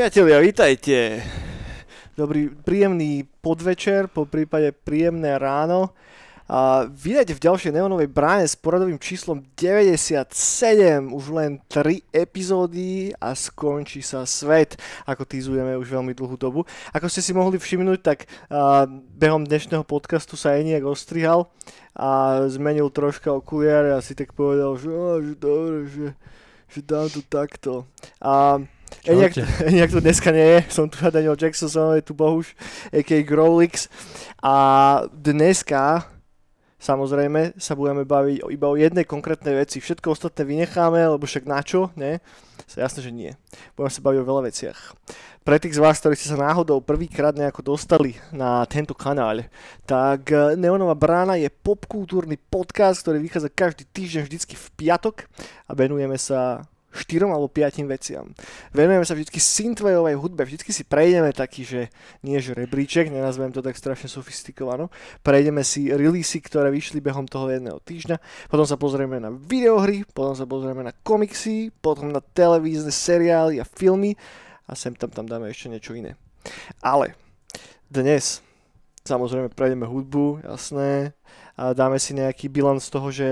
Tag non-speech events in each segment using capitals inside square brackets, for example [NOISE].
Priatelia, vítajte. Dobrý, príjemný podvečer, po prípade príjemné ráno. A vydajte v ďalšej neonovej bráne s poradovým číslom 97, už len 3 epizódy a skončí sa svet, ako týzujeme už veľmi dlhú dobu. Ako ste si mohli všimnúť, tak uh, behom dnešného podcastu sa Eniak ostrihal a zmenil troška okuliare a si tak povedal, že, že dobre, že, že dám to takto. A Eniak, [LAUGHS] tu dneska nie je, som tu Daniel Jackson, som je tu Bohuš, a.k.a. Growlix. A dneska samozrejme sa budeme baviť iba o jednej konkrétnej veci. Všetko ostatné vynecháme, lebo však na čo, ne? Jasné, že nie. Budeme sa baviť o veľa veciach. Pre tých z vás, ktorí ste sa náhodou prvýkrát nejako dostali na tento kanál, tak eh, Neonová brána je popkultúrny podcast, ktorý vychádza každý týždeň vždycky v piatok a venujeme sa štyrom alebo piatim veciam. Venujeme sa vždy synthwaveovej hudbe, vždy si prejdeme taký, že nie že rebríček, nenazvem to tak strašne sofistikovano, prejdeme si releasy, ktoré vyšli behom toho jedného týždňa, potom sa pozrieme na videohry, potom sa pozrieme na komiksy, potom na televízne seriály a filmy a sem tam tam dáme ešte niečo iné. Ale dnes samozrejme prejdeme hudbu, jasné, a dáme si nejaký bilans toho, že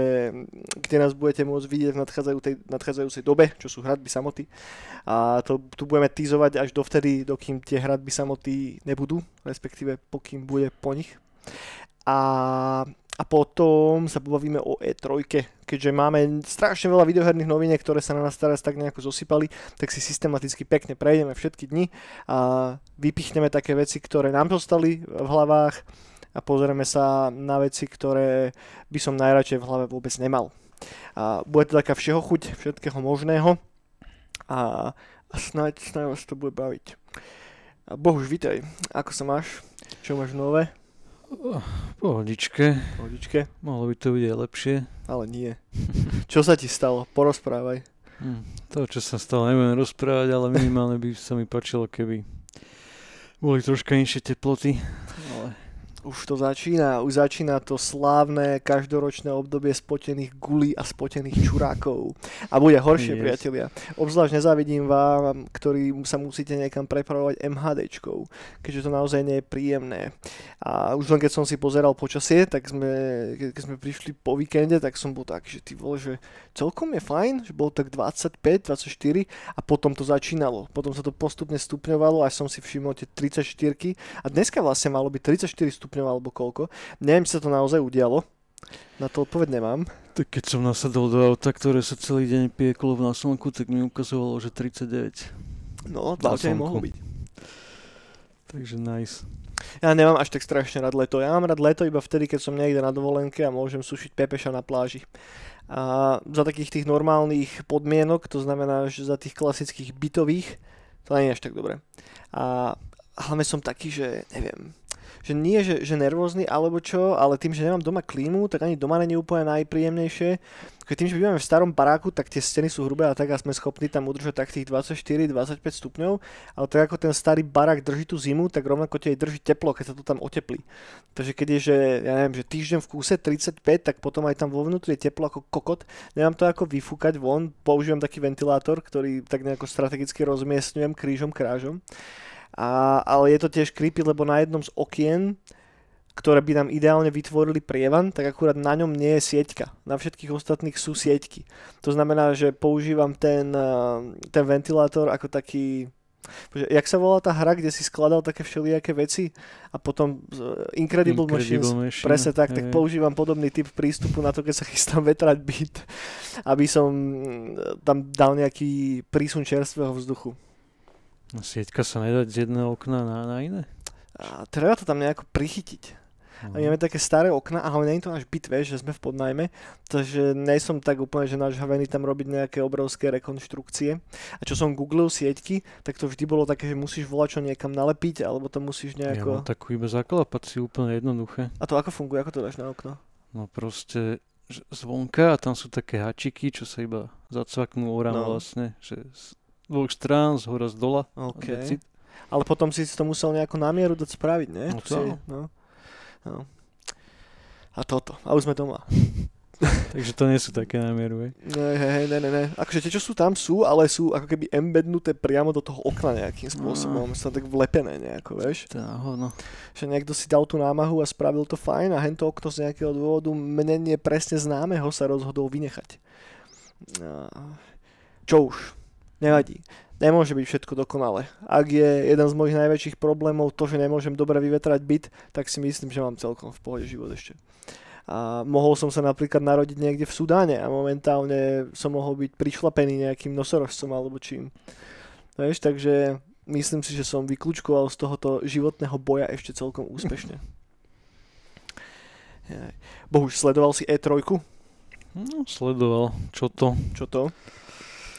kde nás budete môcť vidieť v nadchádzajúcej, nadchádzajúcej dobe, čo sú hradby samoty. A to tu budeme týzovať až dovtedy, dokým tie hradby samoty nebudú, respektíve pokým bude po nich. A, a potom sa pobavíme o E3, keďže máme strašne veľa videoherných noviniek, ktoré sa na nás teraz tak nejako zosypali, tak si systematicky pekne prejdeme všetky dni a vypichneme také veci, ktoré nám zostali v hlavách a pozrieme sa na veci, ktoré by som najradšej v hlave vôbec nemal. A bude to taká všeho chuť, všetkého možného a, a snáď, snáď vás to bude baviť. A Bohuž, vítaj, ako sa máš? Čo máš nové? Pohodičke. Pohodičke? Mohlo by to byť aj lepšie. Ale nie. [LAUGHS] Čo sa ti stalo? Porozprávaj. Hm, to, čo sa stalo, nebudem rozprávať, ale minimálne by sa mi páčilo, keby boli troška inšie teploty. Už to začína, už začína to slávne každoročné obdobie spotených gulí a spotených čurákov. A bude horšie, yes. priatelia. Obzvlášť nezávidím vám, ktorí sa musíte niekam prepravovať MHDčkou, keďže to naozaj nie je príjemné. A už len keď som si pozeral počasie, tak sme, keď sme prišli po víkende, tak som bol tak, že ty vole, že celkom je fajn, že bol tak 25, 24 a potom to začínalo. Potom sa to postupne stupňovalo, až som si všimol tie 34 a dneska vlastne malo byť 34 stupňov alebo koľko. Neviem, či sa to naozaj udialo. Na to odpoveď nemám. Tak keď som nasadol do auta, ktoré sa celý deň pieklo v náslnku, tak mi ukazovalo, že 39. No, to mohlo byť. Takže nice. Ja nemám až tak strašne rád leto. Ja mám rád leto iba vtedy, keď som niekde na dovolenke a môžem sušiť pepeša na pláži. A za takých tých normálnych podmienok, to znamená, že za tých klasických bytových, to nie je až tak dobre. A hlavne som taký, že neviem, že nie, že, že nervózny alebo čo, ale tým, že nemám doma klímu, tak ani doma není úplne najpríjemnejšie. Keď tým, že bývame v starom baráku, tak tie steny sú hrubé a tak a sme schopní tam udržať tak tých 24-25 stupňov, ale tak ako ten starý barák drží tú zimu, tak rovnako tie drží teplo, keď sa to tam oteplí. Takže keď je, že, ja neviem, že týždeň v kúse 35, tak potom aj tam vo vnútri je teplo ako kokot. Nemám to ako vyfúkať von, používam taký ventilátor, ktorý tak nejako strategicky rozmiestňujem krížom krážom. A, ale je to tiež creepy, lebo na jednom z okien, ktoré by nám ideálne vytvorili prievan, tak akurát na ňom nie je sieťka. Na všetkých ostatných sú sieťky. To znamená, že používam ten, eh, ten ventilátor ako taký Bože, jak sa volá tá hra, kde si skladal také všelijaké veci a potom eh, Incredible, Incredible Machines, Machine, presne tak, tak používam podobný typ prístupu na to, keď sa chystám vetrať byt, [LAUGHS] aby som eh, tam dal nejaký prísun čerstvého vzduchu. No, sieťka sa nedá z jedného okna na, na iné? A treba to tam nejako prichytiť. A mhm. máme také staré okna, ale nie je to náš byt, vieš, že sme v podnajme, takže nie som tak úplne, že náš havený tam robiť nejaké obrovské rekonštrukcie. A čo som googlil sieťky, tak to vždy bolo také, že musíš volať čo niekam nalepiť, alebo to musíš nejako... Ja mám takú iba zaklapať si úplne jednoduché. A to ako funguje, ako to dáš na okno? No proste zvonka a tam sú také hačiky, čo sa iba zacvaknú orám no. vlastne, že dvoch strán, z hora, z dola. Okay. Ale potom si to musel nejako na mieru dať spraviť, nie? No, to. no. no. A toto. A už sme doma. [LAUGHS] Takže to nie sú také námieru, hej? Ne, hej, ne, ne, ne. Akože tie, čo sú tam, sú, ale sú ako keby embednuté priamo do toho okna nejakým spôsobom. Sú tak vlepené nejako, vieš. Táho, no. Že niekto si dal tú námahu a spravil to fajn a hento okno z nejakého dôvodu mne nie presne známeho sa rozhodol vynechať. No. Čo už, nevadí. Nemôže byť všetko dokonale. Ak je jeden z mojich najväčších problémov to, že nemôžem dobre vyvetrať byt, tak si myslím, že mám celkom v pohode život ešte. A mohol som sa napríklad narodiť niekde v Sudáne a momentálne som mohol byť prišlapený nejakým nosorožcom alebo čím. Vieš, takže myslím si, že som vyklúčkoval z tohoto životného boja ešte celkom úspešne. Bohuž, sledoval si E3? No, sledoval. Čo to? Čo to?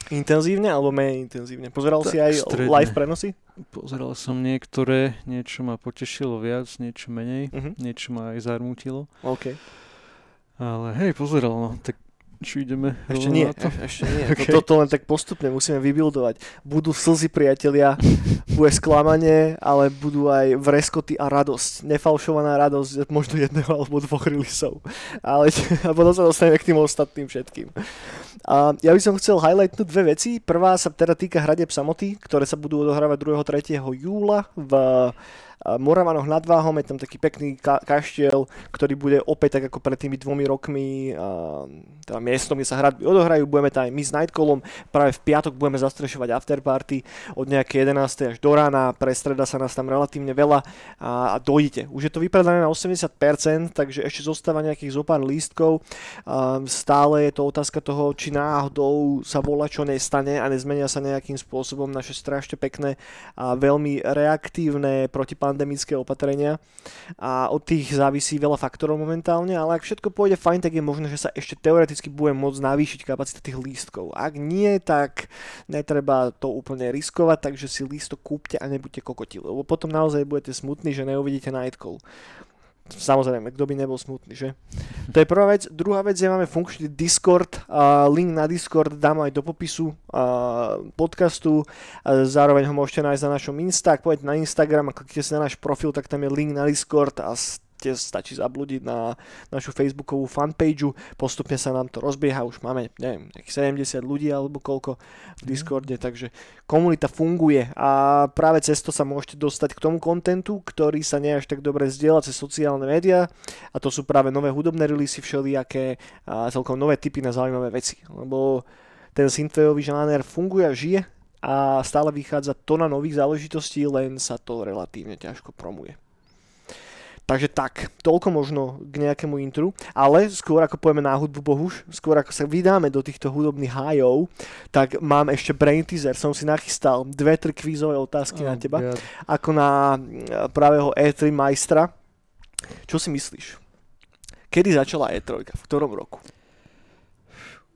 Intenzívne alebo menej intenzívne? Pozeral tak si aj stredne. live prenosy? Pozeral som niektoré, niečo ma potešilo viac, niečo menej, uh-huh. niečo ma aj zarmútilo. Okay. Ale hej, pozeral, no, tak či ideme Ešte nie, to? ešte nie. [LAUGHS] Okay. Toto to len tak postupne musíme vybuildovať. Budú slzy, priatelia, [LAUGHS] bude sklamanie, ale budú aj vreskoty a radosť. Nefalšovaná radosť možno jedného alebo dvoch releaseov. Ale [LAUGHS] a potom sa dostaneme k tým ostatným všetkým. A ja by som chcel highlightnúť dve veci. Prvá sa teda týka hradeb samoty, ktoré sa budú odohrávať 2. 3. júla v Moravanoch nad Váhom je tam taký pekný ka- kaštiel, ktorý bude opäť tak ako pred tými dvomi rokmi teda miestom, kde sa hradby odohrajú. Budeme tam aj my s Nightcallom. Práve v piatok budeme zastrešovať afterparty od nejaké 11. až do rána. Prestreda sa nás tam relatívne veľa a, a dojdete. Už je to vypredané na 80%, takže ešte zostáva nejakých zo pár lístkov. Stále je to otázka toho, či náhodou sa volá čo nestane a nezmenia sa nejakým spôsobom naše strašne pekné a veľmi reaktívne proti pandemické opatrenia a od tých závisí veľa faktorov momentálne, ale ak všetko pôjde fajn, tak je možné, že sa ešte teoreticky bude môcť navýšiť kapacita tých lístkov. Ak nie, tak netreba to úplne riskovať, takže si lístok kúpte a nebuďte kokoti, lebo potom naozaj budete smutní, že neuvidíte Nightcall. Samozrejme, kto by nebol smutný, že? To je prvá vec. Druhá vec je, máme funkčný Discord. A link na Discord dám aj do popisu a podcastu. A zároveň ho môžete nájsť na našom Insta. Ak na Instagram a kliknete si na náš profil, tak tam je link na Discord a tiež stačí zablúdiť na našu facebookovú fanpage, postupne sa nám to rozbieha, už máme, neviem, 70 ľudí alebo koľko v mhm. Discorde, takže komunita funguje a práve cez to sa môžete dostať k tomu kontentu, ktorý sa nie až tak dobre zdieľa cez sociálne médiá a to sú práve nové hudobné releasy, všelijaké a celkom nové typy na zaujímavé veci, lebo ten synthwaveový žáner funguje a žije a stále vychádza to na nových záležitostí, len sa to relatívne ťažko promuje. Takže tak, toľko možno k nejakému intru, ale skôr ako pojeme na hudbu Bohuž, skôr ako sa vydáme do týchto hudobných hájov, tak mám ešte brain teaser, som si nachystal dve, tri kvízové otázky oh, na teba, God. ako na eh, pravého E3 majstra. Čo si myslíš? Kedy začala E3? V ktorom roku?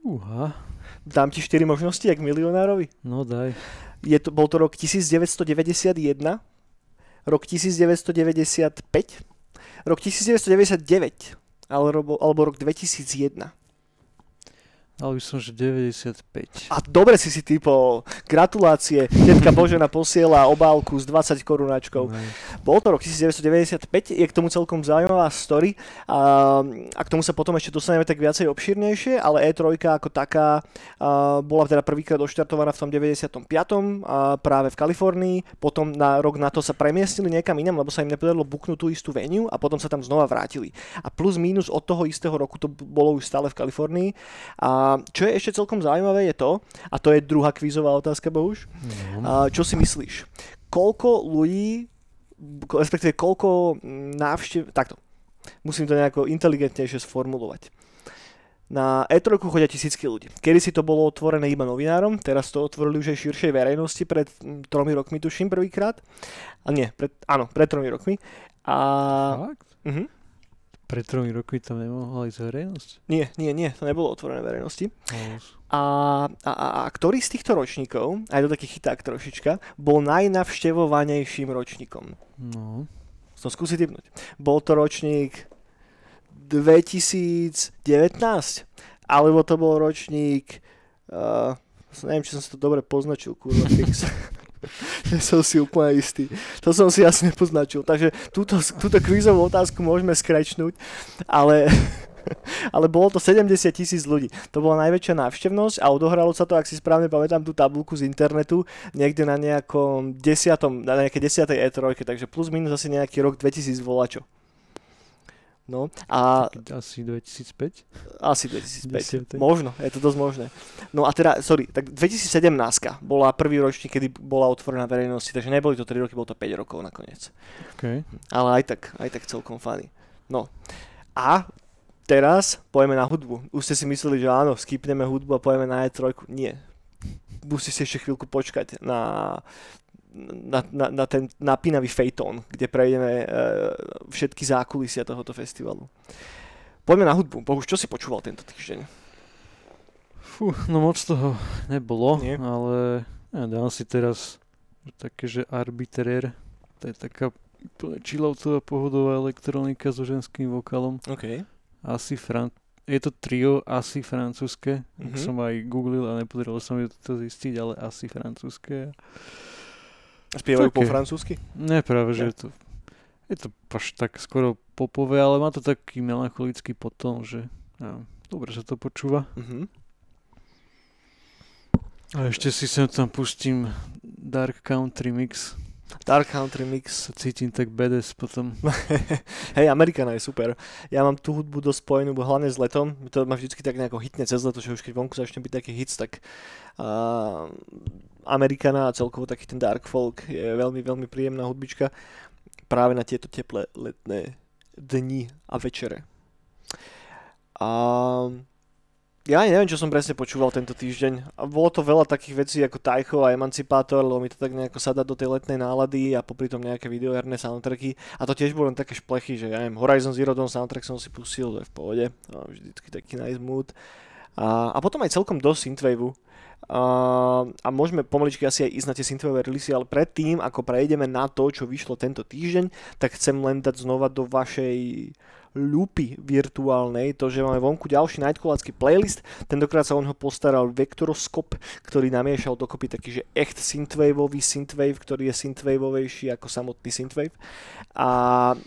Uha. Dám ti 4 možnosti, jak milionárovi? No daj. Je to, bol to rok 1991, rok 1995, rok 1999 alebo, alebo rok 2001. Dal by som, že 95. A dobre si si typol. Gratulácie. Tetka Božena posiela obálku s 20 korunáčkou. Bol to rok 1995, je k tomu celkom zaujímavá story. A, a k tomu sa potom ešte dostaneme tak viacej obširnejšie, ale E3 ako taká a, bola teda prvýkrát oštartovaná v tom 95. A, práve v Kalifornii. Potom na rok na to sa premiestnili niekam inam, lebo sa im nepodarilo buknúť tú istú venue a potom sa tam znova vrátili. A plus minus od toho istého roku to bolo už stále v Kalifornii. A a čo je ešte celkom zaujímavé je to, a to je druhá kvízová otázka, Bohuž, no. čo si myslíš? Koľko ľudí, respektíve koľko návštev, takto, musím to nejako inteligentnejšie sformulovať. Na E3 chodia tisícky ľudí. Kedy si to bolo otvorené iba novinárom, teraz to otvorili už aj širšej verejnosti pred tromi rokmi, tuším prvýkrát. A nie, pred, áno, pred tromi rokmi. A... Fakt? Uh-huh. Pred tromi rokmi tam nemohla ísť verejnosť? Nie, nie, nie, to nebolo otvorené verejnosti. A, a, a, a ktorý z týchto ročníkov, aj to taký chyták trošička, bol najnavštevovanejším ročníkom? No. Som skúsiť typnúť. Bol to ročník 2019, alebo to bol ročník, uh, neviem, či som si to dobre poznačil, kurva fix. [LAUGHS] Nie [LAUGHS] som si úplne istý. To som si asi nepoznačil. Takže túto, túto kvízovú otázku môžeme skrečnúť, ale [LAUGHS] ale bolo to 70 tisíc ľudí. To bola najväčšia návštevnosť a odohralo sa to, ak si správne pamätám tú tabulku z internetu, niekde na nejakom desiatom, na nejaké desiatej E3, takže plus minus asi nejaký rok 2000 volačo. No a... Asi 2005? Asi 2005. 10. Možno, je to dosť možné. No a teda, sorry, tak 2017 bola prvý ročník, kedy bola otvorená verejnosti, takže neboli to 3 roky, bolo to 5 rokov nakoniec. Okay. Ale aj tak, aj tak celkom fany. No. A teraz pojeme na hudbu. Už ste si mysleli, že áno, skipneme hudbu a pojeme na E3. Nie. Musíte si ešte chvíľku počkať na na, na, na ten napínavý fejtón, kde prejdeme uh, všetky zákulisia tohoto festivalu. Poďme na hudbu. Bohuž, čo si počúval tento týždeň? Fú, no moc toho nebolo, Nie? ale ja dám si teraz také, že Arbiterer, to je taká chilloutová pohodová elektronika so ženským vokalom. OK. Asi fran... Je to trio, asi francúzske. Mm-hmm. Som aj googlil a nepodarilo sa mi to zistiť, ale asi francúzske. Spievajú po francúzsky? Ne, práve, že je to, je to až tak skoro popové, ale má to taký melancholický potom, že ja, dobre sa to počúva. Uh-huh. A ešte si sem tam pustím Dark Country Mix. Dark Country Mix. Cítim tak badass potom. [LAUGHS] Hej, Amerikana je super. Ja mám tú hudbu dosť spojenú, hlavne s letom. To ma vždycky tak nejako hitne cez leto, že už keď vonku začne byť taký hits, tak uh, Amerikana a celkovo taký ten dark folk je veľmi, veľmi príjemná hudbička práve na tieto teplé letné dni a večere. A ja ani neviem, čo som presne počúval tento týždeň. A bolo to veľa takých vecí ako Tajcho a Emancipátor, lebo mi to tak nejako sadá do tej letnej nálady a popri tom nejaké videoherné soundtracky. A to tiež bolo len také šplechy, že ja neviem, Horizon Zero Dawn soundtrack som si pustil, to je v pohode. No, vždycky taký nice mood. A, a potom aj celkom dosť synthwaveu. Uh, a môžeme pomaličky asi aj ísť na tie synthwave releasy, ale predtým, ako prejdeme na to, čo vyšlo tento týždeň, tak chcem len dať znova do vašej lupy virtuálnej, to, že máme vonku ďalší Nightcallácky playlist, tentokrát sa o neho postaral Vectoroscope, ktorý namiešal dokopy taký, že echt synthwaveový synthwave, ktorý je synthwaveovejší ako samotný synthwave. A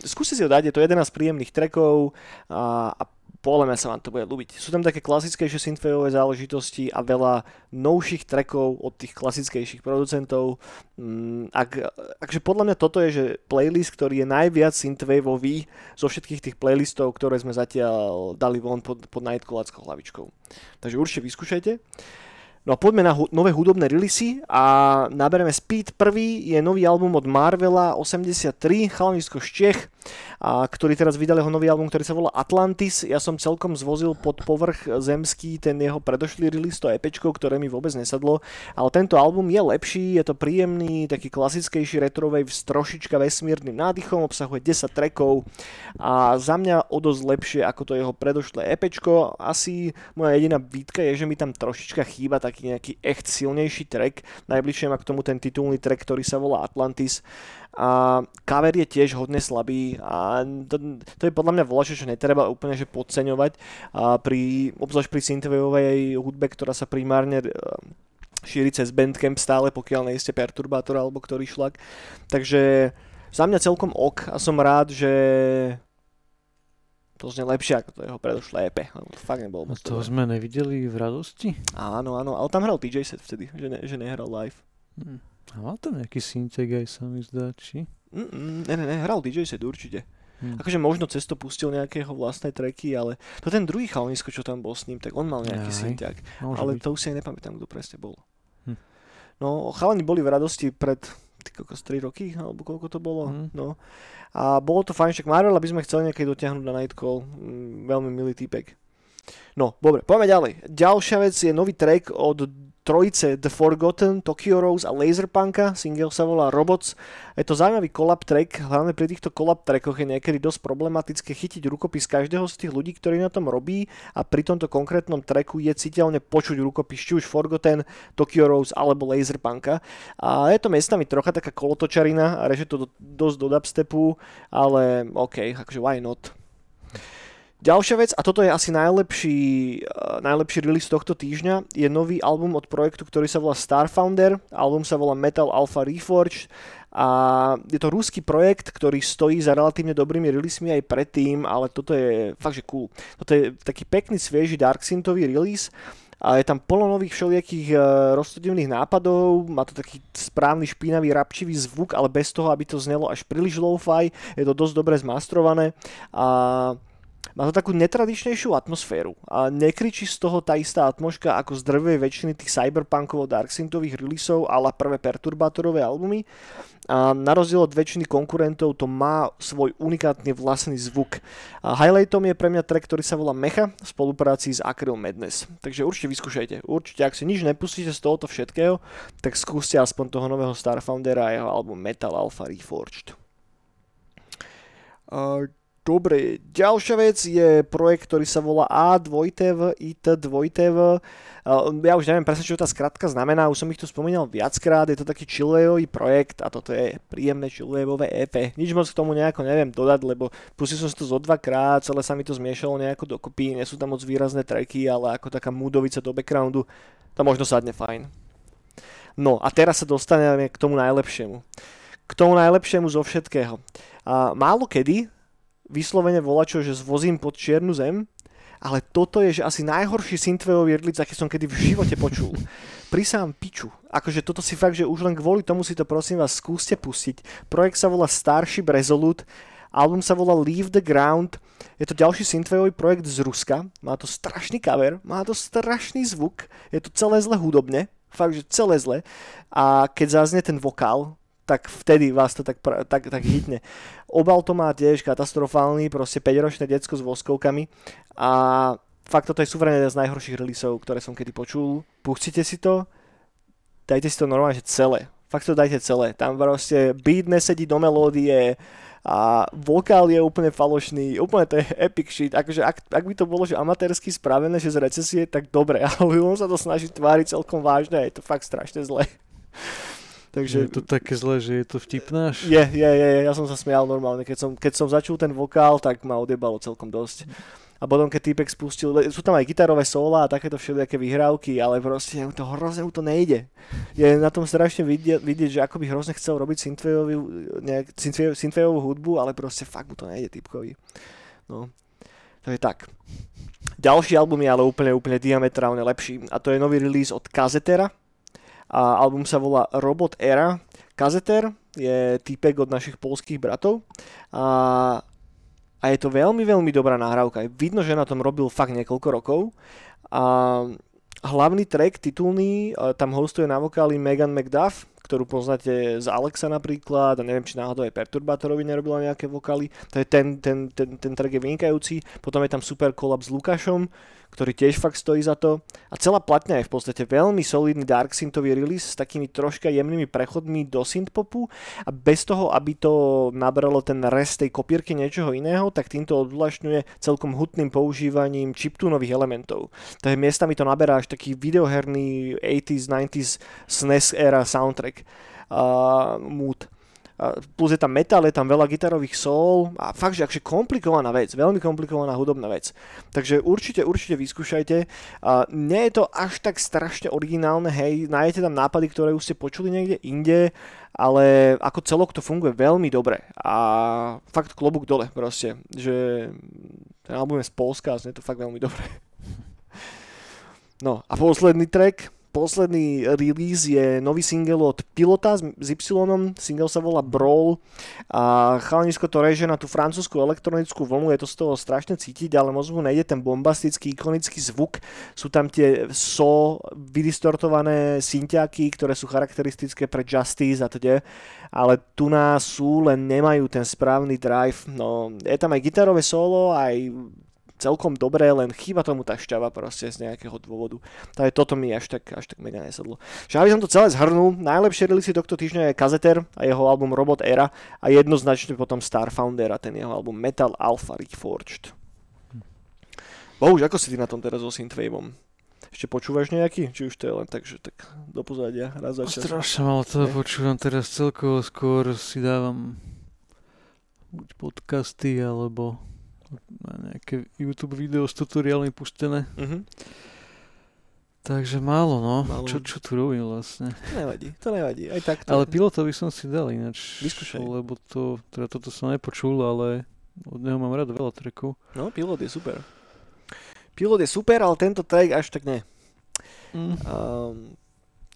skúste si ho dať, je to 11 príjemných trackov a, a podľa mňa sa vám to bude ľúbiť. Sú tam také klasickejšie synthwaveové záležitosti a veľa novších trackov od tých klasickejších producentov. Mm, ak, akže podľa mňa toto je že playlist, ktorý je najviac synthwaveový zo všetkých tých playlistov, ktoré sme zatiaľ dali von pod, pod Nightcalláckou hlavičkou. Takže určite vyskúšajte. No a poďme na hu- nové hudobné releasy a nabereme Speed. Prvý je nový album od Marvela 83, chalanisko z Čech, a ktorý teraz vydal jeho nový album, ktorý sa volá Atlantis. Ja som celkom zvozil pod povrch zemský ten jeho predošlý release, to EPčko, ktoré mi vôbec nesadlo, ale tento album je lepší, je to príjemný, taký klasickejší retrowave s trošička vesmírnym nádychom, obsahuje 10 trackov a za mňa o dosť lepšie ako to jeho predošlé EPčko. Asi moja jediná výtka je, že mi tam trošička chýba tak taký nejaký echt silnejší track. Najbližšie má k tomu ten titulný track, ktorý sa volá Atlantis. A cover je tiež hodne slabý a to, to je podľa mňa volače, že netreba úplne že podceňovať. A pri, obzvlášť pri synthwaveovej hudbe, ktorá sa primárne e, šíri cez Bandcamp stále, pokiaľ nie ste perturbátor alebo ktorý šlak. Takže za mňa celkom ok a som rád, že to znie lepšie ako to jeho predošlé EP, lebo to fakt nebolo moc to sme nevideli v radosti? Áno, áno, ale tam hral DJ set vtedy, že, ne, že nehral live. Hm. A mal tam nejaký syntek aj sa mi zdá, či? Mm, ne, ne, ne, hral DJ set určite. Hm. Akože možno cez to pustil nejakého vlastné tracky, ale to ten druhý chalnisko, čo tam bol s ním, tak on mal nejaký syntek. Ale byť. to už si aj nepamätám, kto presne bol. Hm. No, chalani boli v radosti pred kokos 3 roky, alebo koľko to bolo. Mm. No. A bolo to fajn, však Marvel, aby sme chceli niekedy dotiahnuť na Nightcall. Mm, veľmi milý týpek. No, dobre, poďme ďalej. Ďalšia vec je nový track od trojice The Forgotten, Tokyo Rose a Laserpunka, single sa volá Robots. Je to zaujímavý collab track, hlavne pri týchto collab trackoch je niekedy dosť problematické chytiť rukopis každého z tých ľudí, ktorí na tom robí a pri tomto konkrétnom tracku je citeľne počuť rukopis či už Forgotten, Tokyo Rose alebo Laserpunka. A je to miestami trocha taká kolotočarina a reže to do, dosť do dubstepu, ale OK, akože why not. Ďalšia vec, a toto je asi najlepší, uh, najlepší release tohto týždňa, je nový album od projektu, ktorý sa volá Starfounder. Album sa volá Metal Alpha Reforged A je to ruský projekt, ktorý stojí za relatívne dobrými releasemi aj predtým, ale toto je fakt, že cool. Toto je taký pekný, svieži Dark Synthový release a je tam plno nových všelijakých rozsudivných nápadov, má to taký správny špinavý, rapčivý zvuk, ale bez toho, aby to znelo až príliš lo-fi, je to dosť dobre zmastrované a má to takú netradičnejšiu atmosféru a nekričí z toho tá istá atmoška ako z drvej väčšiny tých cyberpunkovo darksynthových releaseov ale prvé perturbátorové albumy a na rozdiel od väčšiny konkurentov to má svoj unikátny vlastný zvuk. A highlightom je pre mňa track, ktorý sa volá Mecha v spolupráci s Acryl Madness. Takže určite vyskúšajte. Určite, ak si nič nepustíte z tohoto všetkého, tak skúste aspoň toho nového Starfoundera a jeho album Metal Alpha Reforged. Uh, Dobre, ďalšia vec je projekt, ktorý sa volá A2TV, IT2TV. Ja už neviem presne, čo tá skratka znamená, už som ich tu spomínal viackrát, je to taký chillwaveový projekt a toto je príjemné chillwaveové EP. Nič moc k tomu nejako neviem dodať, lebo pustil som si to zo dvakrát, celé sa mi to zmiešalo nejako dokopy, nie sú tam moc výrazné tracky, ale ako taká múdovica do backgroundu, to možno sadne fajn. No a teraz sa dostaneme k tomu najlepšiemu. K tomu najlepšiemu zo všetkého. A málo kedy vyslovene volačo, že zvozím pod čiernu zem, ale toto je že asi najhorší synthwaveový jedlic, aký som kedy v živote počul. Prisám piču. Akože toto si fakt, že už len kvôli tomu si to prosím vás skúste pustiť. Projekt sa volá Starship Resolute, album sa volá Leave the Ground, je to ďalší synthwaveový projekt z Ruska, má to strašný cover, má to strašný zvuk, je to celé zle hudobne, fakt, že celé zle. A keď zaznie ten vokál, tak vtedy vás to tak, tak, tak hitne. Obal to má tiež katastrofálny, proste 5-ročné decko s voskovkami a fakt toto je suverénne jeden z najhorších releaseov, ktoré som kedy počul. Pustite si to, dajte si to normálne že celé. Fakt to dajte celé. Tam proste beat nesedí do melódie, a vokál je úplne falošný, úplne to je epic shit. Akože ak, ak by to bolo že amatérsky spravené, že z recesie, tak dobre, [LAUGHS] ale on sa to snaží tváriť celkom vážne je to fakt strašne zle. Takže... Je to také zle, že je to vtipné až? Je, je, je, ja som sa smial normálne. Keď som, keď som začul ten vokál, tak ma odjebalo celkom dosť. A potom, keď týpek spustil, sú tam aj gitarové sola a takéto všelijaké vyhrávky, ale proste to hrozne mu to nejde. Je na tom strašne vidieť, vidieť že ako by hrozne chcel robiť synthwaveovú hudbu, ale proste fakt mu to nejde typkovi. No, je tak. Ďalší album je ale úplne, úplne diametrálne lepší a to je nový release od Kazetera, a album sa volá Robot Era. Kazeter je týpek od našich polských bratov a, a je to veľmi, veľmi dobrá nahrávka. Vidno, že na tom robil fakt niekoľko rokov a hlavný track, titulný, tam hostuje na vokáli Megan McDuff, ktorú poznáte z Alexa napríklad, a neviem, či náhodou aj Perturbátorovi nerobila nejaké vokály. To je ten, ten, ten, ten track je vynikajúci. Potom je tam super kolab s Lukášom, ktorý tiež fakt stojí za to. A celá platňa je v podstate veľmi solidný dark synthový release s takými troška jemnými prechodmi do synthpopu a bez toho, aby to nabralo ten rest tej kopírky niečoho iného, tak týmto odvlašňuje celkom hutným používaním chiptunových elementov. Takže miestami to naberá až taký videoherný 80s, 90s SNES era soundtrack uh, mood plus je tam metal, je tam veľa gitarových sol a fakt, že akže komplikovaná vec, veľmi komplikovaná hudobná vec. Takže určite, určite vyskúšajte. Nie je to až tak strašne originálne, hej, nájdete tam nápady, ktoré už ste počuli niekde inde, ale ako celok to funguje veľmi dobre a fakt klobúk dole proste, že ten album je z Polska a znie to fakt veľmi dobre. [LAUGHS] No a posledný track, posledný release je nový single od Pilota s Y, single sa volá Brawl. A chalanisko to reže na tú francúzsku elektronickú vlnu, je to z toho strašne cítiť, ale moc mu nejde ten bombastický, ikonický zvuk, sú tam tie so vydistortované syntiaky, ktoré sú charakteristické pre Justice a teda, ale tu nás sú, len nemajú ten správny drive, no je tam aj gitarové solo, aj celkom dobré, len chýba tomu tá šťava proste z nejakého dôvodu. Takže toto mi až tak, až tak mega nesedlo. Že aby som to celé zhrnul, najlepšie release tohto týždňa je Kazeter a jeho album Robot Era a jednoznačne potom Starfounder a ten jeho album Metal Alpha Reforged. Bohuž, ako si ty na tom teraz so Synthwaveom? Ešte počúvaš nejaký? Či už to je len tak, že tak do pozadia, raz za čas? Strašne malo to počúvam teraz celkovo, skôr si dávam buď podcasty, alebo nejaké YouTube video s tutoriálmi pustené. Uh-huh. Takže málo, no. Málo. Čo, čo tu robím vlastne? To nevadí, to nevadí. Aj tak to... Ale pilota by som si dal ináč. Vyskúšaj. Lebo to, teda toto som nepočul, ale od neho mám rád veľa trackov. No, pilot je super. Pilot je super, ale tento track až tak ne. Mm. Um,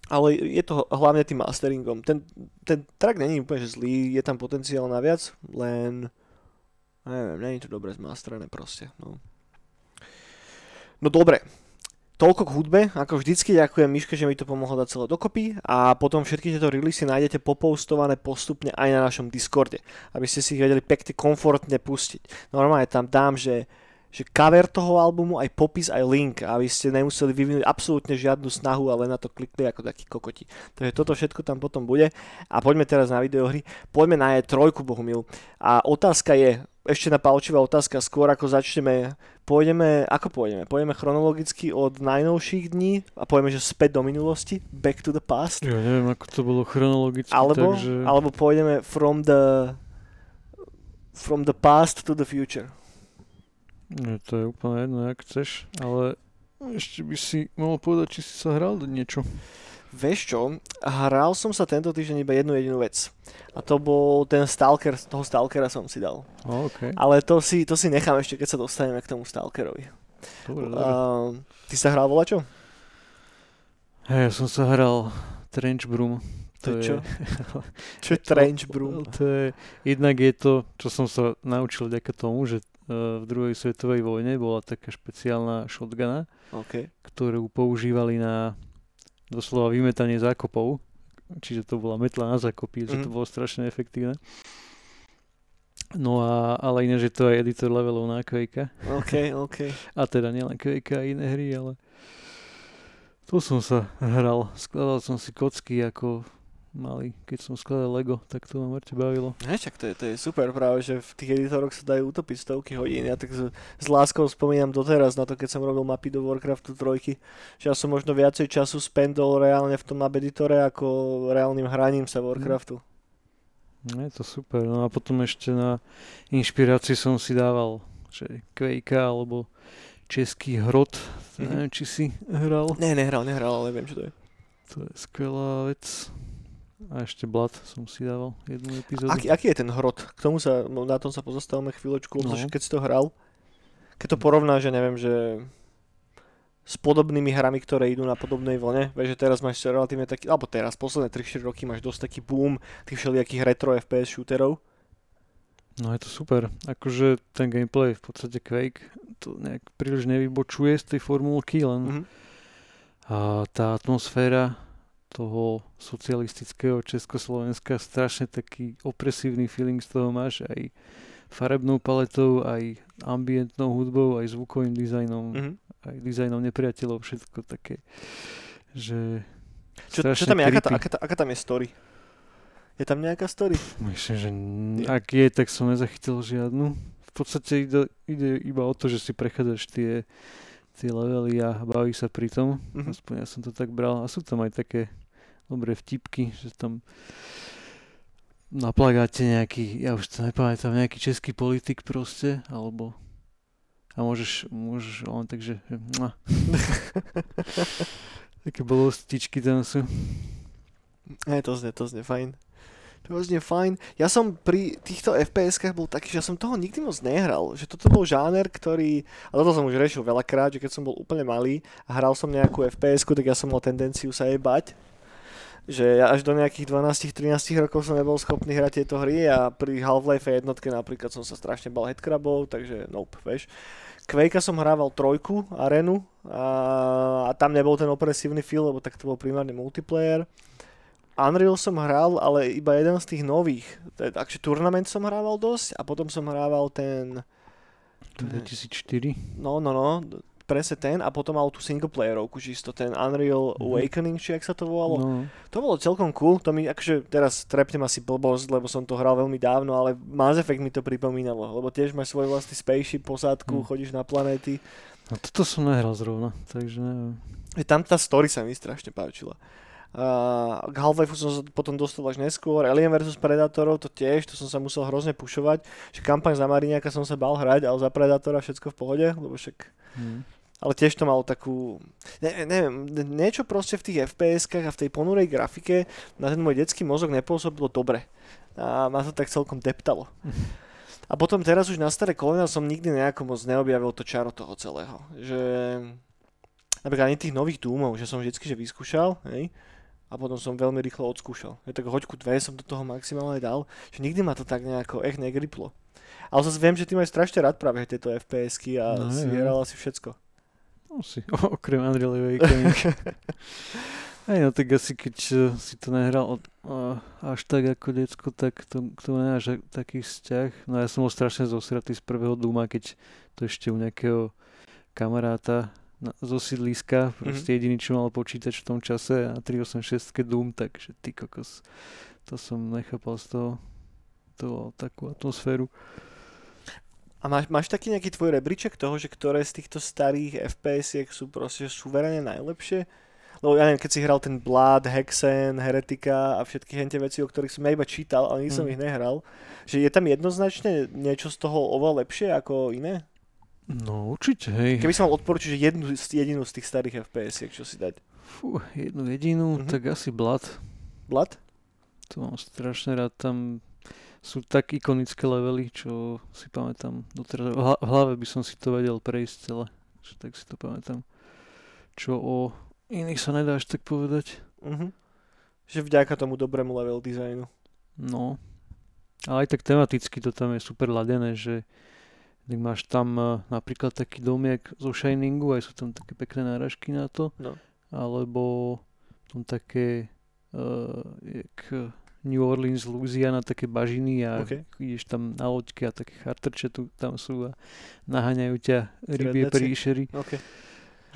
ale je to hlavne tým masteringom. Ten, ten track není úplne že zlý, je tam potenciál na viac, len neviem, není to dobre zmasterené proste. No. no dobre, toľko k hudbe, ako vždycky ďakujem Miške, že mi to pomohlo dať celé dokopy a potom všetky tieto releasy nájdete popostované postupne aj na našom Discorde, aby ste si ich vedeli pekne komfortne pustiť. Normálne tam dám, že že cover toho albumu, aj popis, aj link, aby ste nemuseli vyvinúť absolútne žiadnu snahu, ale na to klikli ako takí kokoti. Takže toto všetko tam potom bude. A poďme teraz na videohry. Poďme na E3, Bohumil. A otázka je, ešte na palčivá otázka, skôr ako začneme, pôjdeme, ako pôjdeme? Pôjdeme chronologicky od najnovších dní a pôjdeme, že späť do minulosti, back to the past? Ja neviem, ako to bolo chronologicky, Alebo, takže... alebo pôjdeme from the from the past to the future. No, to je úplne jedno, jak chceš, ale ešte by si mohol povedať, či si sa hral do niečo. Vieš čo, hral som sa tento týždeň iba jednu jedinú vec. A to bol ten Stalker, toho Stalkera som si dal. Okay. Ale to si, to si nechám ešte, keď sa dostaneme k tomu Stalkerovi. Dobre, dobre. Uh, ty sa hral volačo? Hej, ja som sa hral Trench Broom. To je čo? čo je to- Trench Broom? To je, jednak je to, čo som sa naučil vďaka tomu, že v druhej svetovej vojne bola taká špeciálna shotguna, OK. ktorú používali na doslova vymetanie zákopov. Čiže to bola metla na zákopy, že to Mhm. bolo strašne efektívne. No a, ale iné, že to je editor levelov na Quake. OK, OK. [LAUGHS] A teda nielen Quake a iné hry, ale to som sa hral. Skladal som si kocky ako malý, keď som skladal Lego, tak to ma mŕte bavilo. Ne, čak to je, to je super práve, že v tých editoroch sa dajú utopiť stovky hodín. Ja tak s, s láskou spomínam doteraz na to, keď som robil mapy do Warcraftu 3, že ja som možno viacej času spendol reálne v tom map editore ako reálnym hraním sa Warcraftu. No, je to super. No a potom ešte na inšpirácii som si dával že Quake alebo Český hrot. Mhm. Neviem, či si hral. Ne, nehral, nehral, ale viem, čo to je. To je skvelá vec. A ešte Blood som si dával jednu epizódu. Aký, aký je ten hrot? K tomu sa, no, na tom sa pozastavíme chvíľočku, No. keď si to hral. Keď to porovná, že neviem, že s podobnými hrami, ktoré idú na podobnej vlne. Vieš, že teraz máš relatívne taký, alebo teraz, posledné 3-4 roky máš dosť taký boom tých všelijakých retro FPS shooterov. No je to super. Akože ten gameplay v podstate Quake to nejak príliš nevybočuje z tej formulky, len Mhm. a tá atmosféra toho socialistického Československa, strašne taký opresívny feeling z toho máš aj farebnou paletou, aj ambientnou hudbou, aj zvukovým dizajnom, Mhm. aj dizajnom nepriateľov, všetko také, že Čo, čo tam je, aká, aká, aká tam je story? Je tam nejaká story? Myslím, že n- Je. ak je, tak som nezachytil žiadnu. V podstate ide, ide iba o to, že si prechádzaš tie, tie levely a baví sa pri tom. Mhm. Aspoň ja som to tak bral. A sú tam aj také dobré vtipky, že tam na plagáte nejaký, ja už to nepamätám, nejaký český politik proste, alebo a môžeš, môžeš len takže, [LAUGHS] také bolostičky tam sú. Ne, to znie, to znie fajn. To znie fajn. Ja som pri týchto FPS-kách bol taký, že ja som toho nikdy moc nehral. Že toto bol žáner, ktorý... A toto som už riešil veľakrát, že keď som bol úplne malý a hral som nejakú FPS-ku, tak ja som mal tendenciu sa jej bať. Že ja až do nejakých 12-13 rokov som nebol schopný hrať tieto hry a pri Half-Life jednotke napríklad som sa strašne bal headcrabov, takže nope, vieš. Quakea som hrával trojku, arenu a, a tam nebol ten opresívny feel, lebo tak to bol primárne multiplayer. Unreal som hral, ale iba jeden z tých nových. Takže Tournament som hrával dosť a potom som hrával ten... 2004. No, no, no, presne ten a potom mal tú singleplayerovku čisto, ten Unreal Mhm. Awakening, či jak sa to volalo. No, To bolo celkom cool, to mi akože teraz trepnem asi blbosť, lebo som to hral veľmi dávno, ale Mass Effect mi to pripomínalo, lebo tiež máš svoj vlastný spaceship, posádku, Hm. chodíš na planéty. no toto som nehral zrovna, takže neviem. Tam tá story sa mi strašne páčila. Uh, k Half-Life som sa potom dostal až neskôr. Alien vs Predatorov to tiež, to som sa musel hrozne pušovať. Že kampaň za Mariniaka som sa bal hrať, ale za Predatora všetko v pohode, lebo však... Hm. Ale tiež to malo takú, ne, neviem, niečo proste v tých FPS-kách a v tej ponurej grafike na ten môj detský mozog nepôsobilo dobre. A ma to tak celkom deptalo. A potom teraz už na staré kolena som nikdy nejako moc neobjavil to čaro toho celého. Že napríklad ani tých nových Doomov, že som vždycky že vyskúšal, hej, a potom som veľmi rýchlo odskúšal. Je tak hoďku dve som do toho maximálne dal, že nikdy ma to tak nejako echt negriplo. Ale zase viem, že ty máš strašne rád práve tieto FPS-ky a no, si hral asi všetko. No si, [LAUGHS] okrem Unreal Awakening. Aj no tak asi keď uh, si to nehral od, uh, až tak ako decko, tak to, k tomu nemáš taký vzťah. No ja som bol strašne zosratý z prvého Duma, keď to ešte u nejakého kamaráta na, zo sídliska, proste mm-hmm. jediný, čo mal počítač v tom čase a 386 Doom, takže ty kokos, to som nechápal z toho, to takú atmosféru. A máš, máš taký nejaký tvoj rebríček toho, že ktoré z týchto starých FPS sú proste suverene najlepšie? Lebo ja neviem, keď si hral ten Blood, Hexen, Heretika a všetky hente veci, o ktorých som ja iba čítal, ale nikdy som mm. ich nehral, že je tam jednoznačne niečo z toho oveľa lepšie ako iné? No určite, hej. Keby som mal odporučiť, že jednu, jedinú z tých starých FPS, čo si dať? Fú, jednu jedinú, mm-hmm. tak asi Blood. Blood? To mám strašne rád, tam sú tak ikonické levely, čo si pamätám doteraz. V hlave by som si to vedel prejsť celé. Že tak si to pamätám. Čo o iných sa nedá až tak povedať. Uh-huh. Že vďaka tomu dobrému level designu. No. Ale aj tak tematicky to tam je super ladené, že máš tam uh, napríklad taký domiek zo Shiningu, aj sú tam také pekné náražky na to. No. Alebo tam také uh, jak, New Orleans, Louisiana, také bažiny a okay. ideš tam na loďke a také chartrče tu tam sú a naháňajú ťa rybie príšery. Okay.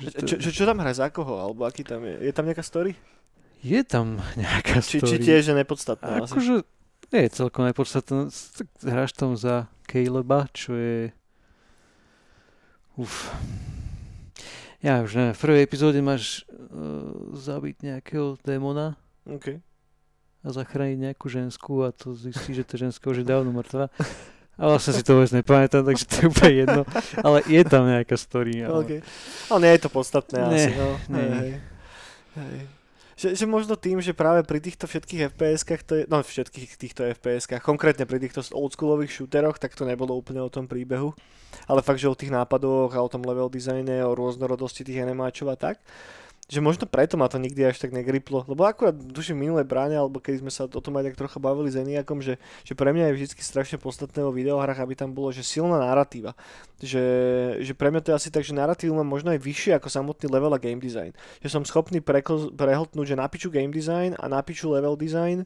To... Čo, čo, čo tam hrá za koho? Alebo aký tam je? Je tam nejaká story? Je tam nejaká či, story. Či tiež je nepodstatná? Akože nie je celkom nepodstatná. Hráš tam za Caleba, čo je... Uf. Ja už neviem, v prvej epizóde máš uh, zabiť nejakého démona. Okay a zachrániť nejakú ženskú a to zistí, že tá ženská už je dávno mŕtva. A vlastne si to vôbec nepamätám, takže to je úplne jedno. Ale je tam nejaká story. Ale, okay. ale nie je to podstatné nie, asi. No. Nie. Hej, hej. Že, že možno tým, že práve pri týchto všetkých FPS-kách, to je, no všetkých týchto FPS-kách, konkrétne pri týchto oldschoolových shooteroch, tak to nebolo úplne o tom príbehu, ale fakt, že o tých nápadoch a o tom level designe, o rôznorodosti tých animáčov a tak že možno preto ma to nikdy až tak negriplo, lebo akurát tuším minulé bráne, alebo keď sme sa o tom aj tak trocha bavili s Eniakom, že, že pre mňa je vždy strašne podstatné vo videohrách, aby tam bolo, že silná narratíva. Že, že pre mňa to je asi tak, že narratívu mám možno aj vyššie ako samotný level a game design. Že som schopný prehltnúť, že napíču game design a napíču level design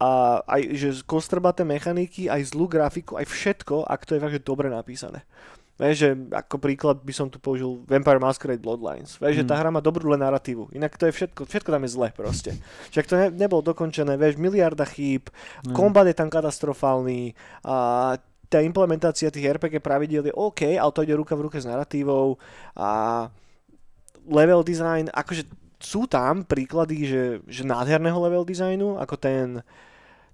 a aj že kostrbaté mechaniky, aj zlú grafiku, aj všetko, ak to je fakt, že dobre napísané. Vieš, že ako príklad by som tu použil Vampire Masquerade Bloodlines. Vieš, mm. že tá hra má dobrú len narratívu. Inak to je všetko, všetko tam je zle proste. Však to ne, nebolo dokončené, vieš, miliarda chýb, mm. kombat je tam katastrofálny a tá implementácia tých RPG pravidiel je OK, ale to ide ruka v ruke s narratívou a level design, akože sú tam príklady, že, že nádherného level designu, ako ten,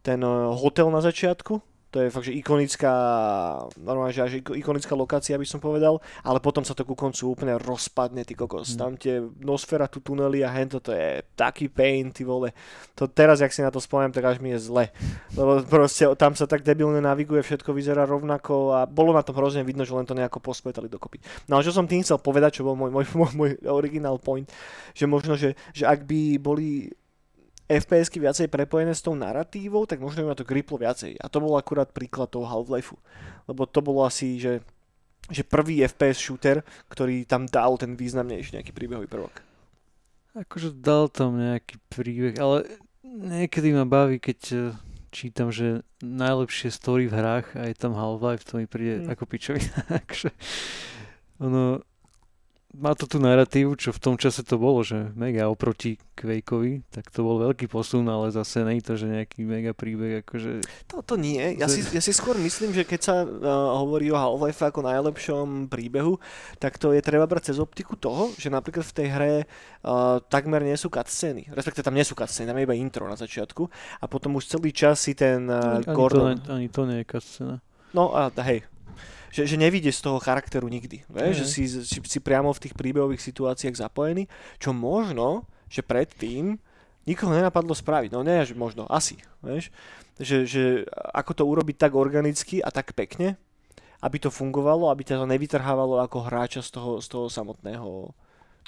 ten eh, hotel na začiatku, to je fakt, že ikonická, normálne, že až ikonická lokácia by som povedal, ale potom sa to ku koncu úplne rozpadne, ty kokos. Mm. Tam tie nosfera tu tunely a hento, to je taký pain, ty vole. To teraz, jak si na to spomínam, tak až mi je zle. Lebo proste tam sa tak debilne naviguje, všetko vyzerá rovnako a bolo na tom hrozne vidno, že len to nejako pospletali dokopy. No a čo som tým chcel povedať, čo bol môj, môj, môj, môj original point, že možno, že, že ak by boli FPS-ky viacej prepojené s tou narratívou, tak možno by ma to griplo viacej. A to bol akurát príklad toho Half-Lifeu. Lebo to bolo asi, že, že prvý FPS shooter, ktorý tam dal ten významnejší nejaký príbehový prvok. Akože dal tam nejaký príbeh, ale niekedy ma baví, keď eh, čítam, že najlepšie story v hrách a je tam Half-Life, to mi príde mm. ako pičovina. [LAUGHS] akože, ono, má to tú narratívu, čo v tom čase to bolo, že mega oproti Quakeovi, tak to bol veľký posun, ale zase nie to, že nejaký mega príbeh, akože... To, to nie, ja si, ja si skôr myslím, že keď sa uh, hovorí o Half-Life ako najlepšom príbehu, tak to je treba brať cez optiku toho, že napríklad v tej hre uh, takmer nie sú cutscény, respektíve tam nie sú cutscény, tam je iba intro na začiatku a potom už celý čas si ten uh, ani Gordon... To, ani to nie je cutscéna. No a hej, že, že nevidie z toho charakteru nikdy. Vieš, že si, si, si priamo v tých príbehových situáciách zapojený, čo možno, že predtým nikoho nenapadlo spraviť. No nie, že možno, asi. Vieš? Že, že ako to urobiť tak organicky a tak pekne, aby to fungovalo, aby ťa to nevytrhávalo ako hráča z toho, z toho samotného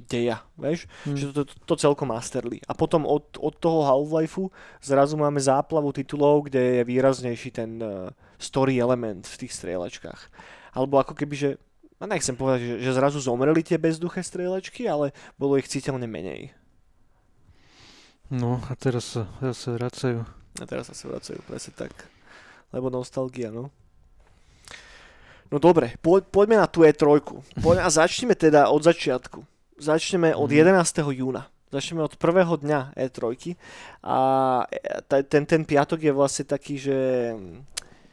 deja, vieš, hmm. že to, to, to celkom masterli. A potom od, od toho Half-Lifeu zrazu máme záplavu titulov, kde je výraznejší ten uh, story element v tých strieľačkách. Alebo ako keby, že, no nechcem povedať, že, že zrazu zomreli tie bezduché strieľačky, ale bolo ich citeľne menej. No a teraz sa, teraz sa vracajú. A teraz sa vracajú, presne tak. Lebo nostalgia, no. No dobre, po, poďme na tú E3. Poďme a začneme teda od začiatku. Začneme od 11. Mhm. júna. Začneme od prvého dňa E3 a ten, ten piatok je vlastne taký, že mm,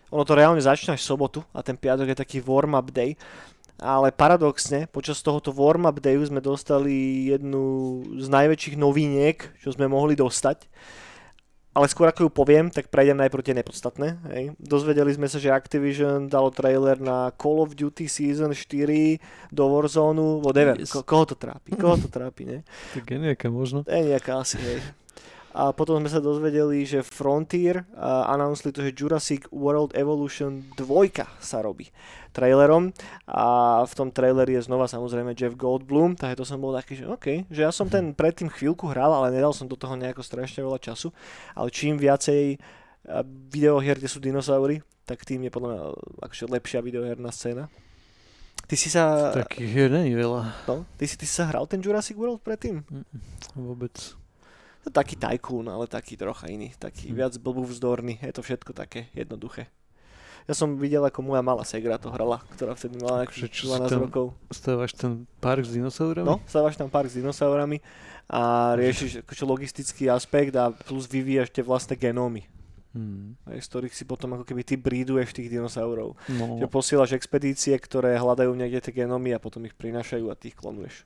ono to reálne začína až sobotu a ten piatok je taký warm-up day. Ale paradoxne, počas tohoto warm-up dayu sme dostali jednu z najväčších noviniek, čo sme mohli dostať ale skôr ako ju poviem, tak prejdem najprv tie nepodstatné. Hej. Dozvedeli sme sa, že Activision dalo trailer na Call of Duty Season 4 do Warzone, whatever. Yes. Ko- koho to trápi? [LAUGHS] Koho to trápi, ne? Tak je nejaká možno. Je nejaká asi, hej. A potom sme sa dozvedeli, že Frontier uh, announceli to, že Jurassic World Evolution 2 sa robí trailerom a v tom traileri je znova samozrejme Jeff Goldblum, tak to som bol taký, že OK, že ja som ten predtým chvíľku hral, ale nedal som do toho nejako strašne veľa času, ale čím viacej videohier, kde sú dinosaury, tak tým je podľa mňa akože lepšia videoherná scéna. Ty si sa... Takých hier není veľa. No, ty si, ty si sa hral ten Jurassic World predtým? Mm, vôbec. To taký tajkún, ale taký trocha iný, taký mm. viac vzdorný, je to všetko také jednoduché. Ja som videl, ako moja malá segra to hrala, ktorá vtedy mala nejakých 12 tam rokov. Stávaš ten park s dinosaurami? No, stávaš tam park s dinosaurami a riešiš akože logistický aspekt a plus vyvíjaš tie vlastné genómy. Hmm. z ktorých si potom ako keby ty bríduješ tých dinosaurov. No. Že posielaš expedície, ktoré hľadajú niekde tie genómy a potom ich prinášajú a ty ich klonuješ.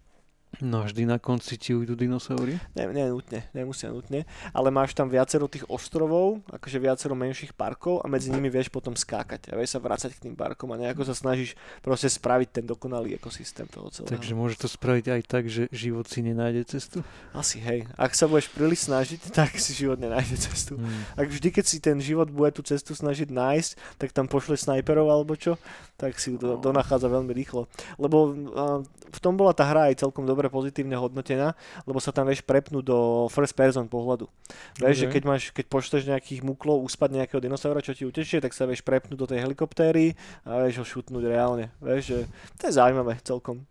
No vždy na konci ti ujdu dinosaury? Ne, ne nutne, nemusia nutne, ale máš tam viacero tých ostrovov, akože viacero menších parkov a medzi nimi vieš potom skákať a vieš sa vrácať k tým parkom a nejako sa snažíš proste spraviť ten dokonalý ekosystém toho celého. Takže môže to spraviť aj tak, že život si nenájde cestu? Asi hej. Ak sa budeš príliš snažiť, [LAUGHS] tak si život nenájde cestu. Hmm. Ak vždy, keď si ten život bude tú cestu snažiť nájsť, tak tam pošle snajperov alebo čo, tak si ju do, donachádza veľmi rýchlo. Lebo uh, v tom bola tá hra aj celkom dobre pozitívne hodnotená, lebo sa tam vieš prepnúť do first person pohľadu. Vieš, okay. že keď, máš, keď pošleš nejakých muklov uspať nejakého dinosaura, čo ti utečie, tak sa vieš prepnúť do tej helikoptéry a vieš ho šutnúť reálne. Vieš, že to je zaujímavé celkom.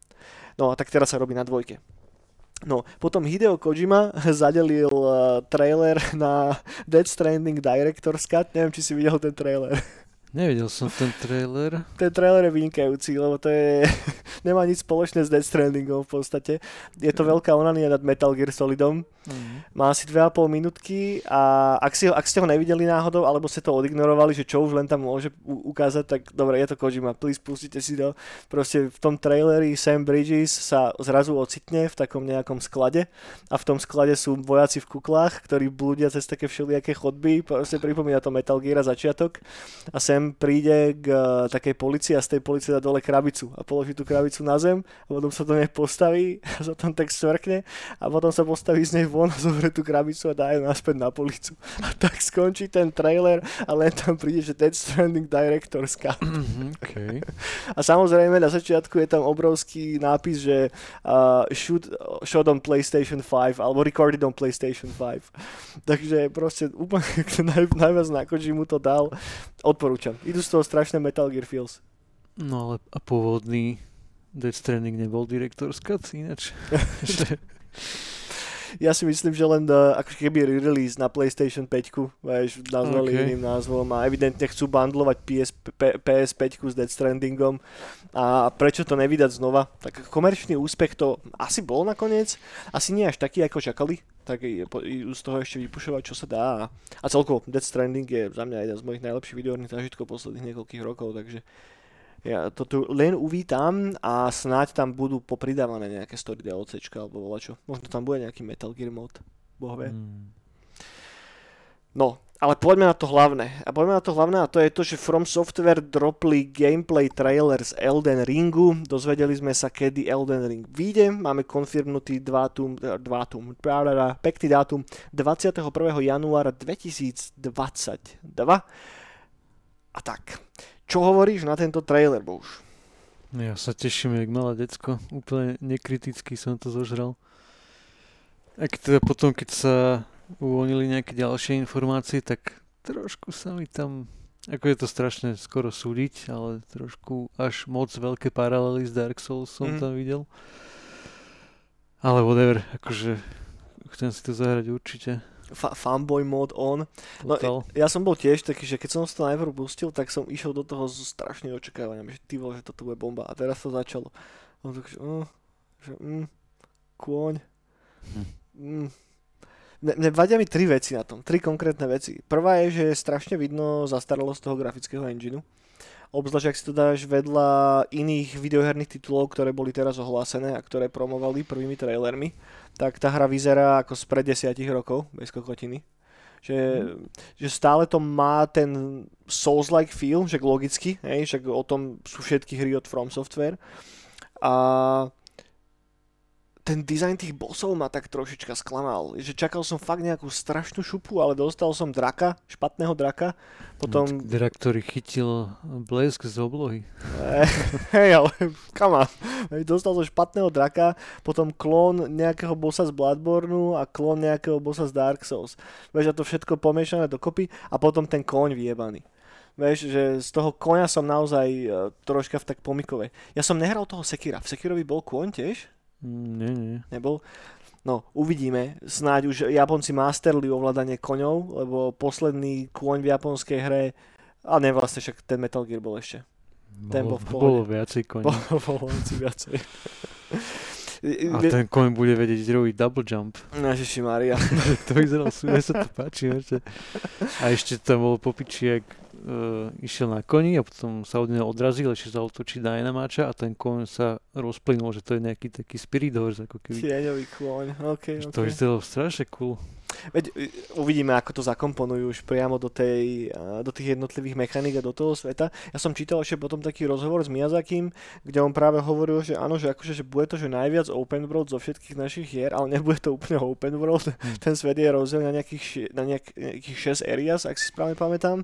No a tak teraz sa robí na dvojke. No, potom Hideo Kojima [LAUGHS] zadelil uh, trailer na Dead Stranding Director's Cut. Neviem, či si videl ten trailer. [LAUGHS] Nevidel som ten trailer. Ten trailer je vynikajúci, lebo to je... [LAUGHS] nemá nič spoločné s Death Strandingom v podstate. Je to veľká onania nad Metal Gear Solidom. Mm. Má asi 2,5 minútky a ak, si ho, ak ste ho nevideli náhodou, alebo ste to odignorovali, že čo už len tam môže ukázať, tak dobre, je to Kojima, please pustite si to. Proste v tom traileri Sam Bridges sa zrazu ocitne v takom nejakom sklade a v tom sklade sú vojaci v kuklách, ktorí blúdia cez také všelijaké chodby, proste pripomína to Metal Gear začiatok a Sam sem príde k uh, takej policii a z tej policie dá dole krabicu a položí tú krabicu na zem a potom sa do nej postaví a sa tam tak svrkne a potom sa postaví z nej von a zoberie tú krabicu a dá ju naspäť na policu. A tak skončí ten trailer a len tam príde, že Dead Stranding Director's Cut. Mm-hmm, okay. A samozrejme na začiatku je tam obrovský nápis, že uh, shoot, shot on PlayStation 5 alebo recorded on PlayStation 5. Takže proste úplne [LAUGHS] naj, najviac na mu to dal. Odporúčam odporúčam. Idú z toho strašné Metal Gear Feels. No ale a pôvodný Death Stranding nebol Director's Cut ináč. [LAUGHS] ja si myslím, že len uh, ako keby release na PlayStation 5, vieš, nazvali okay. iným názvom a evidentne chcú bundlovať PS, P, PS5 s Death Strandingom a prečo to nevydať znova? Tak komerčný úspech to asi bol nakoniec, asi nie až taký, ako čakali, tak z toho ešte vypušovať, čo sa dá. A celkovo Death Stranding je za mňa jeden z mojich najlepších videoherných zážitkov posledných niekoľkých rokov, takže ja to tu len uvítam a snáď tam budú popridávané nejaké story DLCčka alebo volačo. Možno tam bude nejaký Metal Gear mod, boh vie. Hmm. No ale poďme na to hlavné. A poďme na to hlavné a to je to, že From Software dropli gameplay trailer z Elden Ringu. Dozvedeli sme sa, kedy Elden Ring vyjde. Máme konfirmnutý dátum, dátum, pekný dátum 21. januára 2022. A tak, čo hovoríš na tento trailer, Bož? Ja sa teším, jak malé decko. Úplne nekriticky som to zožral. A teda potom, keď sa uvoľnili nejaké ďalšie informácie, tak trošku sa mi tam, ako je to strašne skoro súdiť, ale trošku až moc veľké paralely s Dark Souls som mm. tam videl. Ale whatever, akože chcem si to zahrať určite. Fa- fanboy mod on. No, ja som bol tiež taký, že keď som to najprv pustil, tak som išiel do toho s strašným očakávaním, že ty že toto bude bomba. A teraz to začalo. On tak, že, uh, že mm, kôň. Hm. Mm, mne vadia mi tri veci na tom, tri konkrétne veci. Prvá je, že je strašne vidno zastaralosť toho grafického engineu. Obzvlášť, ak si to dáš vedľa iných videoherných titulov, ktoré boli teraz ohlásené a ktoré promovali prvými trailermi, tak tá hra vyzerá ako spred desiatich rokov, bez kokotiny. Že, mm. že stále to má ten Souls-like feel, že logicky, hej, že o tom sú všetky hry od From Software. A ten dizajn tých bossov ma tak trošička sklamal. Že čakal som fakt nejakú strašnú šupu, ale dostal som draka, špatného draka. Potom... Drak, ktorý chytil blesk z oblohy. Hej, ale on. Dostal som špatného draka, potom klón nejakého bossa z Bloodborne a klón nejakého bossa z Dark Souls. Vieš, a to všetko pomiešané dokopy a potom ten kóň vyjebaný. Vieš, že z toho konia som naozaj uh, troška v tak pomikovej. Ja som nehral toho Sekira. V Sekirovi bol kôň tiež? Mm, nie, nie. Nebol? No, uvidíme. Snáď už Japonci masterli ovládanie koňov, lebo posledný kôň v japonskej hre, a ne vlastne však ten Metal Gear bol ešte. Ten bol v pohode. Bolo viacej koní. Bolo, bolo viacej. A ten koň bude vedieť robiť double jump. Ježiši Maria. [LAUGHS] to vyzeralo súne, sa to páči. A ešte tam bol popičiek, uh, išiel na koni a potom sa od neho odrazil, ešte zautočí na Enamáča a ten kôň sa rozplynul, že to je nejaký taký spirit horse, ako keby. Tieňový kôň, okay, okay. To vyzeralo strašne cool. Veď e, uvidíme, ako to zakomponujú už priamo do, tej, do tých jednotlivých mechanik a do toho sveta. Ja som čítal ešte potom taký rozhovor s Miyazakim, kde on práve hovoril, že áno, že akože že bude to že najviac open world zo všetkých našich hier, ale nebude to úplne open world. Hmm. Ten svet je rozdelený na nejakých, na nejakých 6 areas, ak si správne pamätám,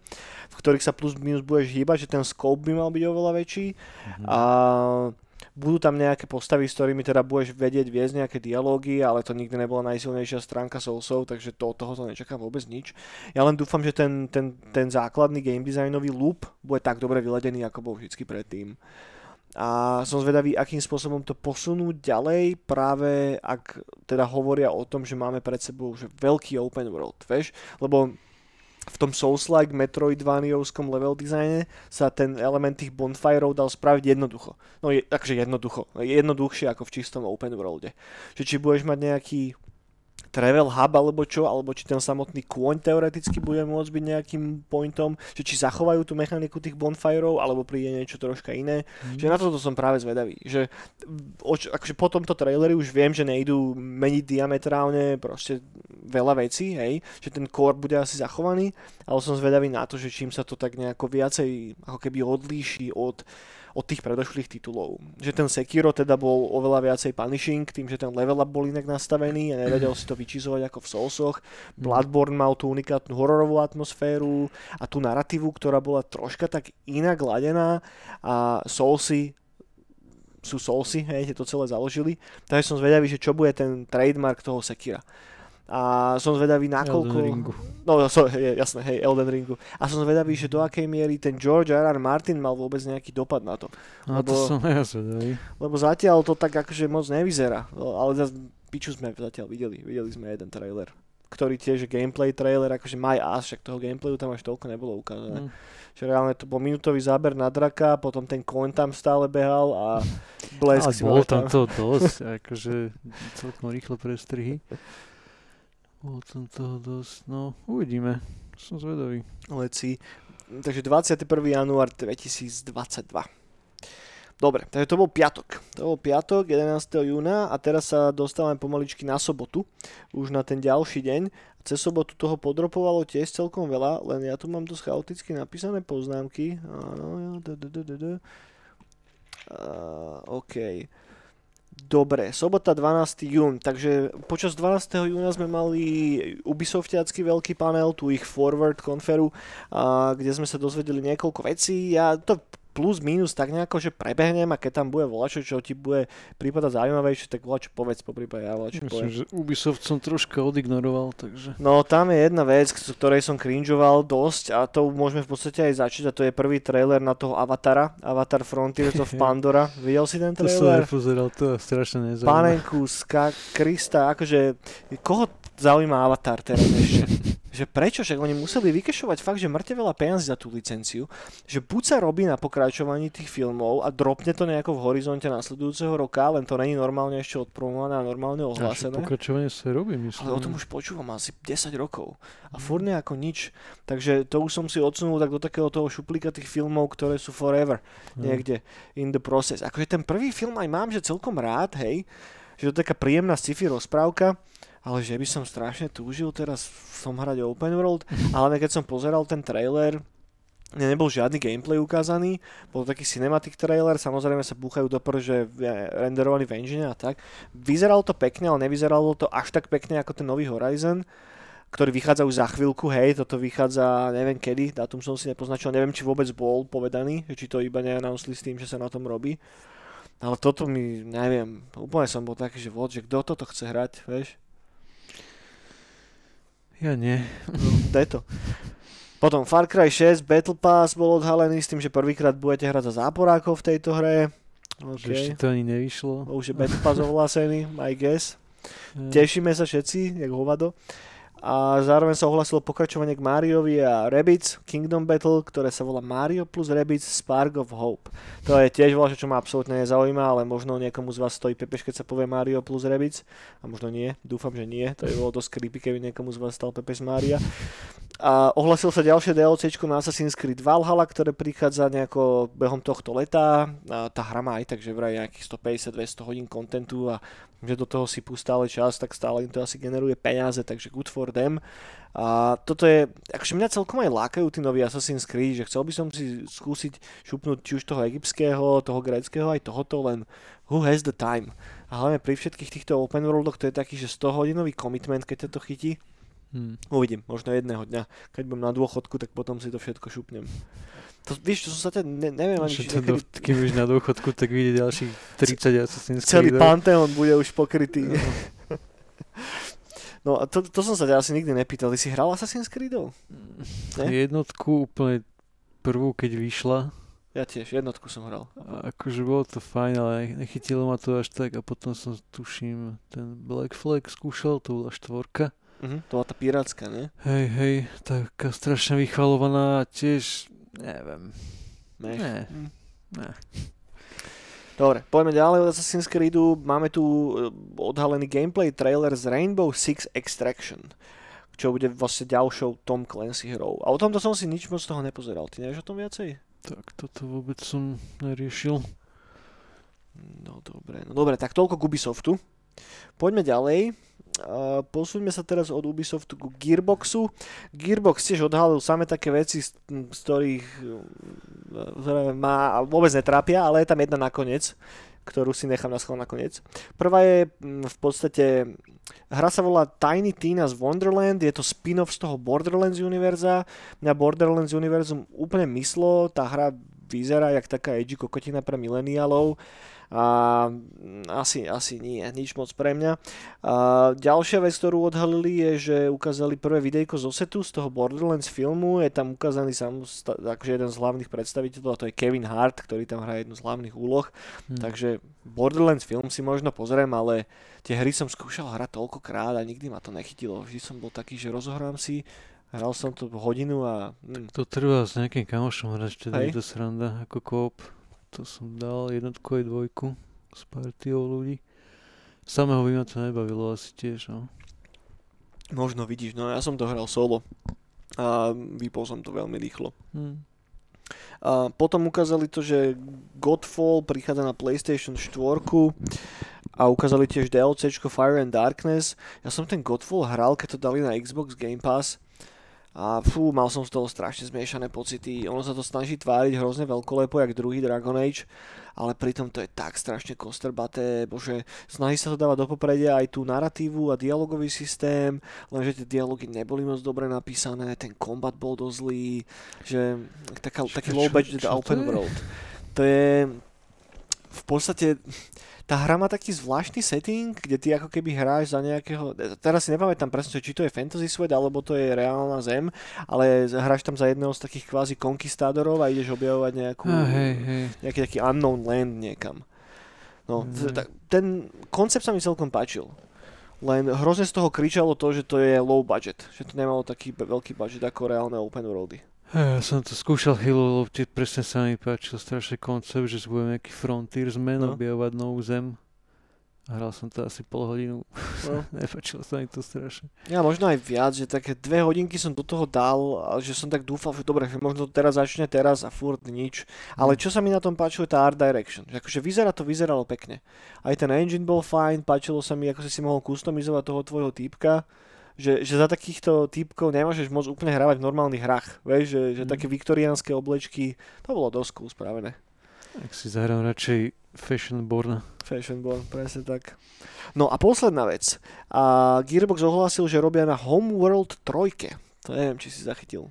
v ktorých sa plus minus budeš hýbať, že ten scope by mal byť oveľa väčší. Hmm. A budú tam nejaké postavy, s ktorými teda budeš vedieť viesť nejaké dialógy, ale to nikdy nebola najsilnejšia stránka Soulsov, takže to, od tohoto nečakám vôbec nič. Ja len dúfam, že ten, ten, ten základný game designový loop bude tak dobre vyledený, ako bol vždy predtým. A som zvedavý, akým spôsobom to posunúť ďalej, práve ak teda hovoria o tom, že máme pred sebou že veľký open world, vieš? Lebo v tom Souls-like Metroidvaniovskom level designe sa ten element tých bonfireov dal spraviť jednoducho. No je, takže jednoducho. Jednoduchšie ako v čistom open worlde. Že či budeš mať nejaký travel hub alebo čo, alebo či ten samotný kôň teoreticky bude môcť byť nejakým pointom, že či zachovajú tú mechaniku tých bonfireov, alebo príde niečo troška iné. Mm. Že na toto som práve zvedavý. Že oč, akože po tomto traileri už viem, že nejdú meniť diametrálne proste veľa vecí, hej, že ten core bude asi zachovaný, ale som zvedavý na to, že čím sa to tak nejako viacej ako keby odlíši od od tých predošlých titulov. Že ten Sekiro teda bol oveľa viacej punishing, tým, že ten level up bol inak nastavený a nevedel si to vyčizovať ako v Soulsoch. Mhm. Bloodborne mal tú unikátnu hororovú atmosféru a tú narratívu, ktorá bola troška tak inak ladená a Soulsy sú Soulsy, hej, to celé založili. Takže som zvedavý, že čo bude ten trademark toho Sekira a som zvedavý nakoľko... Elden Ringu. No, so, je, jasné, hej, Elden Ringu. A som zvedavý, že do akej miery ten George R. R. Martin mal vôbec nejaký dopad na to. No lebo, to som [LAUGHS] ja zvedavý. Lebo zatiaľ to tak akože moc nevyzerá. Ale zase piču sme zatiaľ videli. Videli sme jeden trailer ktorý tiež gameplay trailer, akože my ass, však toho gameplayu tam až toľko nebolo ukázané. Mm. Že reálne to bol minútový záber na draka, potom ten koň tam stále behal a blesk si bol tam to dosť, akože celkom rýchlo prestrihy. [LAUGHS] Bolo som toho dosť, no uvidíme, som zvedavý. Leci, takže 21. január 2022. Dobre, takže to bol piatok. To bol piatok 11. júna a teraz sa dostávame pomaličky na sobotu, už na ten ďalší deň. Cez sobotu toho podropovalo tiež celkom veľa, len ja tu mám dosť chaoticky napísané poznámky. Áno, OK. Dobre, sobota 12. jún, takže počas 12. júna sme mali Ubisoftiacký veľký panel, tu ich Forward konferu, a, kde sme sa dozvedeli niekoľko vecí. Ja to plus minus tak nejako, že prebehnem a keď tam bude volačo, čo ti bude prípadať zaujímavejšie, tak volačo povedz po prípade, ja volačo Myslím, poviem. že Ubisoft som troška odignoroval, takže... No tam je jedna vec, ktorej som cringeoval dosť a to môžeme v podstate aj začať a to je prvý trailer na toho Avatara, Avatar Frontiers of [LAUGHS] Pandora. Videl si ten trailer? To som nepozeral, to je strašne nezaujímavé. Panenku, Krista, akože koho zaujíma Avatar teraz ešte? [LAUGHS] že prečo, však oni museli vykešovať fakt, že mŕte veľa peniazy za tú licenciu, že buď sa robí na pokračovaní tých filmov a dropne to nejako v horizonte nasledujúceho roka, len to není normálne ešte odpromované a normálne ohlásené. Pokračovanie sa robí, myslím. Ale o tom už počúvam asi 10 rokov a furt nejako nič. Takže to už som si odsunul tak do takého toho šuplíka tých filmov, ktoré sú forever niekde in the process. Akože ten prvý film aj mám, že celkom rád, hej, že to je taká príjemná sci-fi rozprávka, ale že by som strašne túžil teraz som hrať open world, [LAUGHS] ale keď som pozeral ten trailer, nebol žiadny gameplay ukázaný, bol taký cinematic trailer, samozrejme sa búchajú do že renderovaný v engine a tak. Vyzeralo to pekne, ale nevyzeralo to až tak pekne ako ten nový Horizon, ktorý vychádza už za chvíľku, hej, toto vychádza neviem kedy, dátum som si nepoznačil, neviem či vôbec bol povedaný, či to iba neannounceli s tým, že sa na tom robí. Ale toto mi, neviem, úplne som bol taký, že vod, že kto toto chce hrať, vieš? Ja nie. No, daj to. Potom Far Cry 6 Battle Pass bol odhalený s tým, že prvýkrát budete hrať za záporákov v tejto hre. Okay. Ešte to ani nevyšlo. Už je Battle Pass ohlásený, I guess. [LAUGHS] Ja. Tešíme sa všetci, jak hovado a zároveň sa ohlasilo pokračovanie k Mariovi a Rabbids Kingdom Battle, ktoré sa volá Mario plus Rabbids Spark of Hope. To je tiež voľa, čo ma absolútne nezaujíma, ale možno niekomu z vás stojí pepeš, keď sa povie Mario plus Rabbids. A možno nie, dúfam, že nie. To je bolo dosť creepy, keby niekomu z vás stal pepeš Maria. A ohlasil sa ďalšie DLC na Assassin's Creed Valhalla, ktoré prichádza nejako behom tohto leta. A tá hra má aj tak, že vraj nejakých 150-200 hodín kontentu a že do toho si stále čas, tak stále im to asi generuje peniaze, takže good for them. A toto je, akože mňa celkom aj lákajú tí noví Assassin's Creed, že chcel by som si skúsiť šupnúť či už toho egyptského, toho gréckého, aj tohoto, len who has the time. A hlavne pri všetkých týchto open worldoch to je taký, že 100 hodinový commitment, keď to chytí. Hmm. Uvidím, možno jedného dňa. Keď budem na dôchodku, tak potom si to všetko šupnem. To, vieš, čo som sa teda, ne, neviem ani, či niekedy... Keď už na dôchodku, tak vyjde ďalších 30 Assassin's Creed. Celý Pantheon bude už pokrytý. No. [LAUGHS] no a to, to som sa ťa asi nikdy nepýtal. Ty si hral Assassin's Creed? Ne? Jednotku úplne prvú, keď vyšla. Ja tiež, jednotku som hral. A akože bolo to fajn, ale nechytilo ma to až tak a potom som tuším ten Black Flag skúšal, to bola štvorka. Uh-huh, to bola tá pirátska, ne? Hej, hej, taká strašne vychvalovaná tiež Neviem. Mech. Ne. Hm. Ne. Dobre, poďme ďalej od Assassin's Creedu. Máme tu eh, odhalený gameplay trailer z Rainbow Six Extraction, čo bude vlastne ďalšou Tom Clancy hrou. A o tomto som si nič moc z toho nepozeral. Ty nevieš o tom viacej? Tak toto vôbec som neriešil. No dobre, no dobre, tak toľko k Ubisoftu. Poďme ďalej. Uh, sa teraz od Ubisoftu ku Gearboxu. Gearbox tiež odhalil same také veci, z, z ktorých uh, ma vôbec netrápia, ale je tam jedna nakoniec, ktorú si nechám na schvál nakoniec. Prvá je v podstate, hra sa volá Tiny Tina's Wonderland, je to spin-off z toho Borderlands univerza. Mňa Borderlands univerzum úplne myslo, tá hra vyzerá jak taká edgy kokotina pre mileniálov. Uh, a mm, asi, asi nie, nič moc pre mňa. A ďalšia vec, ktorú odhalili je, že ukázali prvé videjko zo setu z toho Borderlands filmu, je tam ukázaný sam, akože jeden z hlavných predstaviteľov, a to je Kevin Hart, ktorý tam hrá jednu z hlavných úloh. Hmm. Takže Borderlands film si možno pozriem, ale tie hry som skúšal hrať toľkokrát a nikdy ma to nechytilo. Vždy som bol taký, že rozohrám si Hral som to hodinu a... Mm. To trvá s nejakým kamošom hrať, teda je to sranda ako koop. To som dal jednotku aj dvojku s partiou ľudí. Samého by ma to nebavilo asi tiež, no. Možno vidíš, no ja som to hral solo a vypol som to veľmi rýchlo. Hmm. A potom ukázali to, že Godfall prichádza na PlayStation 4 a ukázali tiež DLC Fire and Darkness. Ja som ten Godfall hral, keď to dali na Xbox Game Pass a fú, mal som z toho strašne zmiešané pocity. Ono sa to snaží tváriť hrozne veľkolepo, jak druhý Dragon Age, ale pritom to je tak strašne kostrbaté, bože, snaží sa to dávať do popredia aj tú narratívu a dialogový systém, lenže tie dialógy neboli moc dobre napísané, ten kombat bol dosť zlý, že taká, taký low budget open world. To je v podstate tá hra má taký zvláštny setting, kde ty ako keby hráš za nejakého, teraz si nepamätám presne, či to je fantasy svet, alebo to je reálna zem, ale hráš tam za jedného z takých kvázi konkistádorov a ideš objavovať nejakú, a hej, hej. nejaký taký unknown land niekam. No, mm. ten koncept sa mi celkom páčil. Len hrozne z toho kričalo to, že to je low budget. Že to nemalo taký veľký budget ako reálne open worldy. Ja som to skúšal chvíľu, lebo presne sa mi páčil strašne koncept, že budeme nejaký frontiersman, no. objavovať novú zem. Hral som to asi pol hodinu. No. [LAUGHS] Nepáčilo sa mi to strašne. Ja možno aj viac, že také dve hodinky som do toho dal, že som tak dúfal, že dobre, že možno to teraz začne teraz a furt nič. Ale mm. čo sa mi na tom páčilo, je tá art direction. Že akože vyzerá to, vyzeralo pekne. Aj ten engine bol fajn, páčilo sa mi, ako si si mohol customizovať toho tvojho týpka že, že za takýchto typkov nemôžeš môcť úplne hravať v normálnych hrách. Vieš, že, že mm. také viktoriánske oblečky, to bolo dosť cool spravené. Tak si zahrám radšej Fashionborn. Fashionborn, presne tak. No a posledná vec. A Gearbox ohlásil, že robia na Homeworld 3. To neviem, či si zachytil.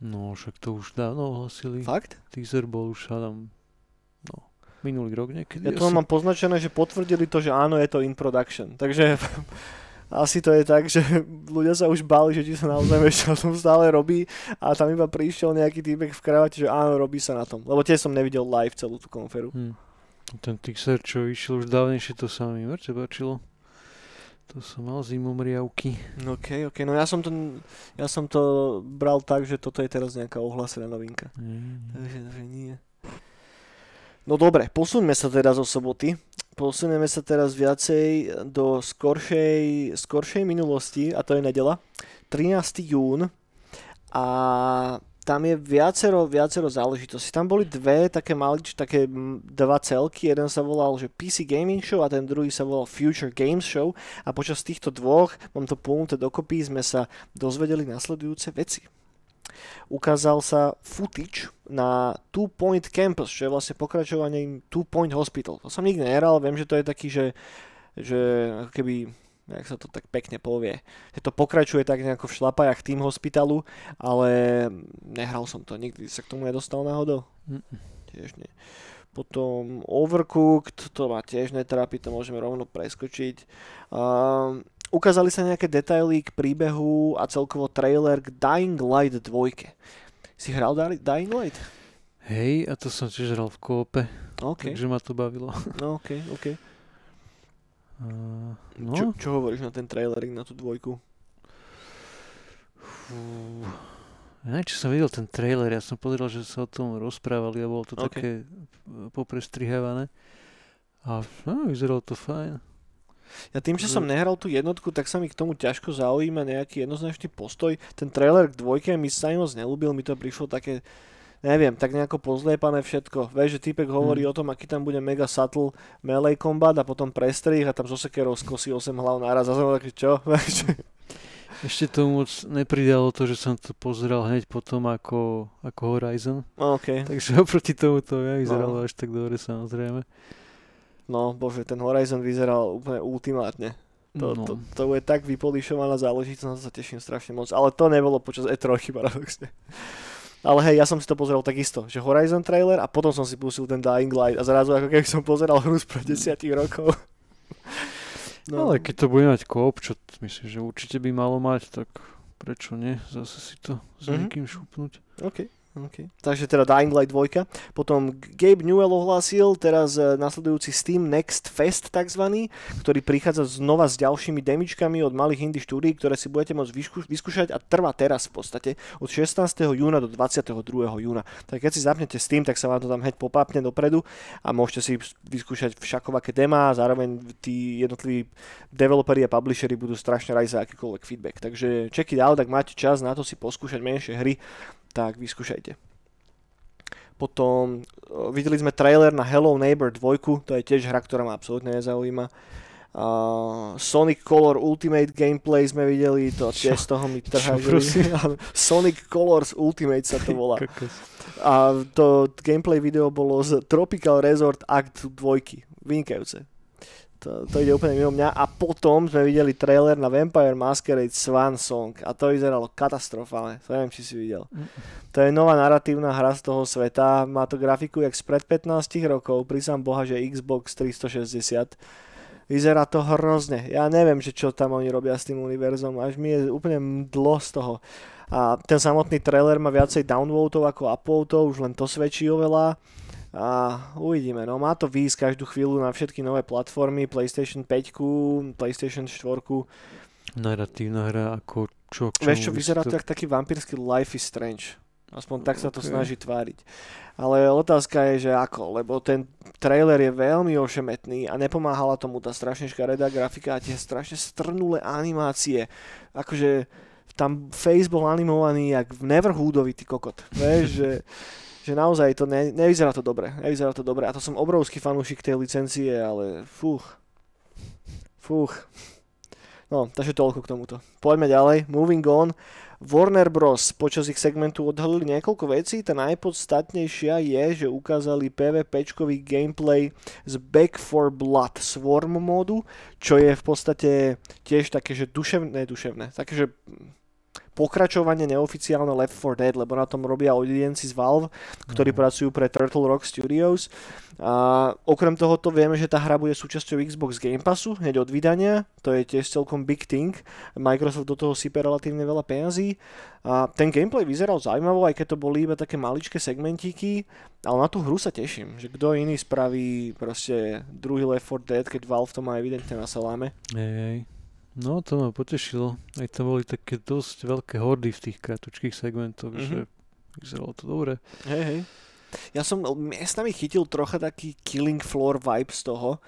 No, však to už dávno ohlasili. Fakt? Teaser bol už tam no, minulý rok niekedy. Ja tu asi... mám poznačené, že potvrdili to, že áno, je to in production. Takže [LAUGHS] asi to je tak, [LAUGHS] že ľudia sa už báli, že ti sa naozaj [LAUGHS] ešte na tom stále robí a tam iba prišiel nejaký týpek v kravate, že áno, robí sa na tom. Lebo tiež som nevidel live celú tú konferu. Hmm. Ten Tixer, čo išiel už dávnejšie, to sa mi mŕte páčilo. To som mal zimom riavky. OK, OK, no ja som to, ja som to bral tak, že toto je teraz nejaká ohlásená novinka. Mm. Takže, takže nie. No dobre, posuňme sa teda zo soboty posunieme sa teraz viacej do skoršej, skoršej minulosti, a to je nedela, 13. jún. A tam je viacero, viacero záležitostí. Tam boli dve také malič, také dva celky. Jeden sa volal, že PC Gaming Show a ten druhý sa volal Future Games Show. A počas týchto dvoch, mám to plnuté dokopy, sme sa dozvedeli nasledujúce veci ukázal sa footage na Two Point Campus, čo je vlastne pokračovanie Two Point Hospital. To som nikdy nehral, viem, že to je taký, že, že keby jak sa to tak pekne povie. Že to pokračuje tak nejako v šlapajach tým hospitalu, ale nehral som to, nikdy sa k tomu nedostal náhodou. Tiež nie. Potom Overcooked, to ma tiež netrápi, to môžeme rovno preskočiť. Um, Ukázali sa nejaké detaily k príbehu a celkovo trailer k Dying Light 2. Si hral Dying Light? Hej, a to som tiež hral v kópe. Okay. Takže ma to bavilo. [LAUGHS] No, ok, ok. Uh, no. čo, čo hovoríš na ten trailer na tú dvojku? Fú. Ja neviem, či som videl ten trailer, ja som pozeral, že sa o tom rozprávali a bolo to okay. také poprestrihávané. A no, vyzeralo to fajn. Ja tým, že som mm. nehral tú jednotku, tak sa mi k tomu ťažko zaujíma nejaký jednoznačný postoj. Ten trailer k dvojke mi sa moc nelúbil, mi to prišlo také, neviem, tak nejako pozliepané všetko. Vieš, že typek hovorí mm. o tom, aký tam bude mega subtle melee combat a potom prestrih a tam zo sekerov skosí 8 hlav naraz a som taký, čo? [LAUGHS] Ešte to moc nepridalo to, že som to pozeral hneď potom ako, ako Horizon. Okay. Takže oproti tomu to ja vyzeralo no. až tak dobre samozrejme. No, bože, ten Horizon vyzeral úplne ultimátne. To, no. to, to bude tak vypolišovaná záležitosť, na to sa teším strašne moc. Ale to nebolo počas E3 [LAUGHS] paradoxne. Ale hej, ja som si to pozeral takisto, že Horizon trailer a potom som si pustil ten Dying Light a zrazu ako keby som pozeral hru z pred desiatich rokov. No. Ale keď to bude mať koop, čo myslím, že určite by malo mať, tak prečo nie? Zase si to s mm-hmm. niekým šupnúť. Okay. Okay. Takže teda Dying Light 2. Potom Gabe Newell ohlásil teraz e, nasledujúci Steam Next Fest tzv., ktorý prichádza znova s ďalšími demičkami od malých indie štúdií, ktoré si budete môcť vyskú- vyskúšať a trvá teraz v podstate od 16. júna do 22. júna. Tak keď si zapnete Steam, tak sa vám to tam hneď popapne dopredu a môžete si vyskúšať všakovaké demá a zároveň tí jednotliví developeri a publisheri budú strašne radi za akýkoľvek feedback. Takže check it out, ak máte čas na to si poskúšať menšie hry, tak vyskúšajte. potom uh, videli sme trailer na Hello Neighbor 2, to je tiež hra, ktorá ma absolútne nezaujíma. Uh, Sonic Color Ultimate gameplay sme videli, to tiež z toho mi trhá. [LAUGHS] Sonic Colors Ultimate sa to volá. A to gameplay video bolo z Tropical Resort Act 2. Vynikajúce. To, to ide úplne mimo mňa. A potom sme videli trailer na Vampire Masquerade Swan Song a to vyzeralo katastrofálne. To neviem, či si videl. To je nová narratívna hra z toho sveta. Má to grafiku jak spred 15 rokov. Prísam Boha, že Xbox 360 Vyzerá to hrozne. Ja neviem, že čo tam oni robia s tým univerzom. Až mi je úplne dlo z toho. A ten samotný trailer má viacej downvotov ako upvotov, už len to svedčí oveľa. A uvidíme, no má to výjsť každú chvíľu na všetky nové platformy, PlayStation 5, PlayStation 4. Narratívna hra ako čo? Vieš čo, vyzerá to, to taký vampírsky Life is Strange. Aspoň tak sa to okay. snaží tváriť. Ale otázka je, že ako, lebo ten trailer je veľmi ošemetný a nepomáhala tomu tá strašne škaredá grafika a tie strašne strnulé animácie. Akože tam face bol animovaný jak v Neverhoodovi, ty kokot. Vieš, že, [LAUGHS] že naozaj to ne, nevyzerá to dobre. Nevyzerá to dobre. A to som obrovský fanúšik tej licencie, ale fúch. Fúch. No, takže toľko k tomuto. Poďme ďalej. Moving on. Warner Bros. počas ich segmentu odhalili niekoľko vecí. Tá najpodstatnejšia je, že ukázali PvPčkový gameplay z Back for Blood Swarm modu, čo je v podstate tiež také, že duševné, duševné, také, že pokračovanie neoficiálne Left 4 Dead, lebo na tom robia odidenci z Valve, ktorí mm. pracujú pre Turtle Rock Studios. A okrem toho to vieme, že tá hra bude súčasťou Xbox Game Passu hneď od vydania, to je tiež celkom big thing. Microsoft do toho sype relatívne veľa peňazí. A ten gameplay vyzeral zaujímavo, aj keď to boli iba také maličké segmentíky, ale na tú hru sa teším, že kto iný spraví proste druhý Left 4 Dead, keď Valve to má evidentne na saláme. Hej, No, to ma potešilo. Aj tam boli také dosť veľké hordy v tých kratučkých segmentoch, mm-hmm. že vyzeralo to dobre. Hej, hej. Ja som miestami chytil trocha taký Killing Floor vibe z toho,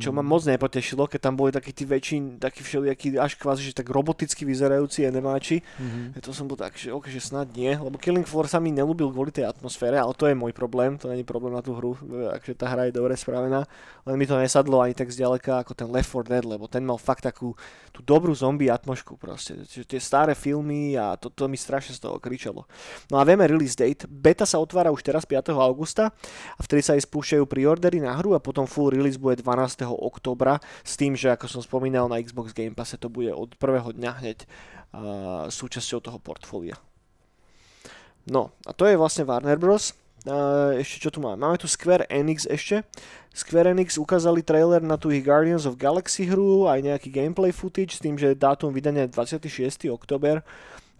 čo ma mm. moc nepotešilo, keď tam boli takí tí väčší, takí všelijakí až kvázi, že tak roboticky vyzerajúci enemáči. Mm-hmm. To som bol tak, že, okay, že snad nie, lebo Killing Floor sa mi nelúbil kvôli tej atmosfére, ale to je môj problém, to není problém na tú hru, akže tá hra je dobre spravená, len mi to nesadlo ani tak zďaleka ako ten Left 4 Dead, lebo ten mal fakt takú tú dobrú zombie atmošku proste, že tie staré filmy a to, to mi strašne z toho kričalo. No a vieme release date, beta sa otvára už teraz 5. augusta a vtedy sa aj spúšťajú preordery na hru a potom full release bude 12 oktobra s tým, že ako som spomínal na Xbox Game Passe to bude od prvého dňa hneď uh, súčasťou toho portfólia. No a to je vlastne Warner Bros. Uh, ešte čo tu máme? Máme tu Square Enix ešte. Square Enix ukázali trailer na tú ich Guardians of Galaxy hru, aj nejaký gameplay footage s tým, že dátum vydania je 26. oktober.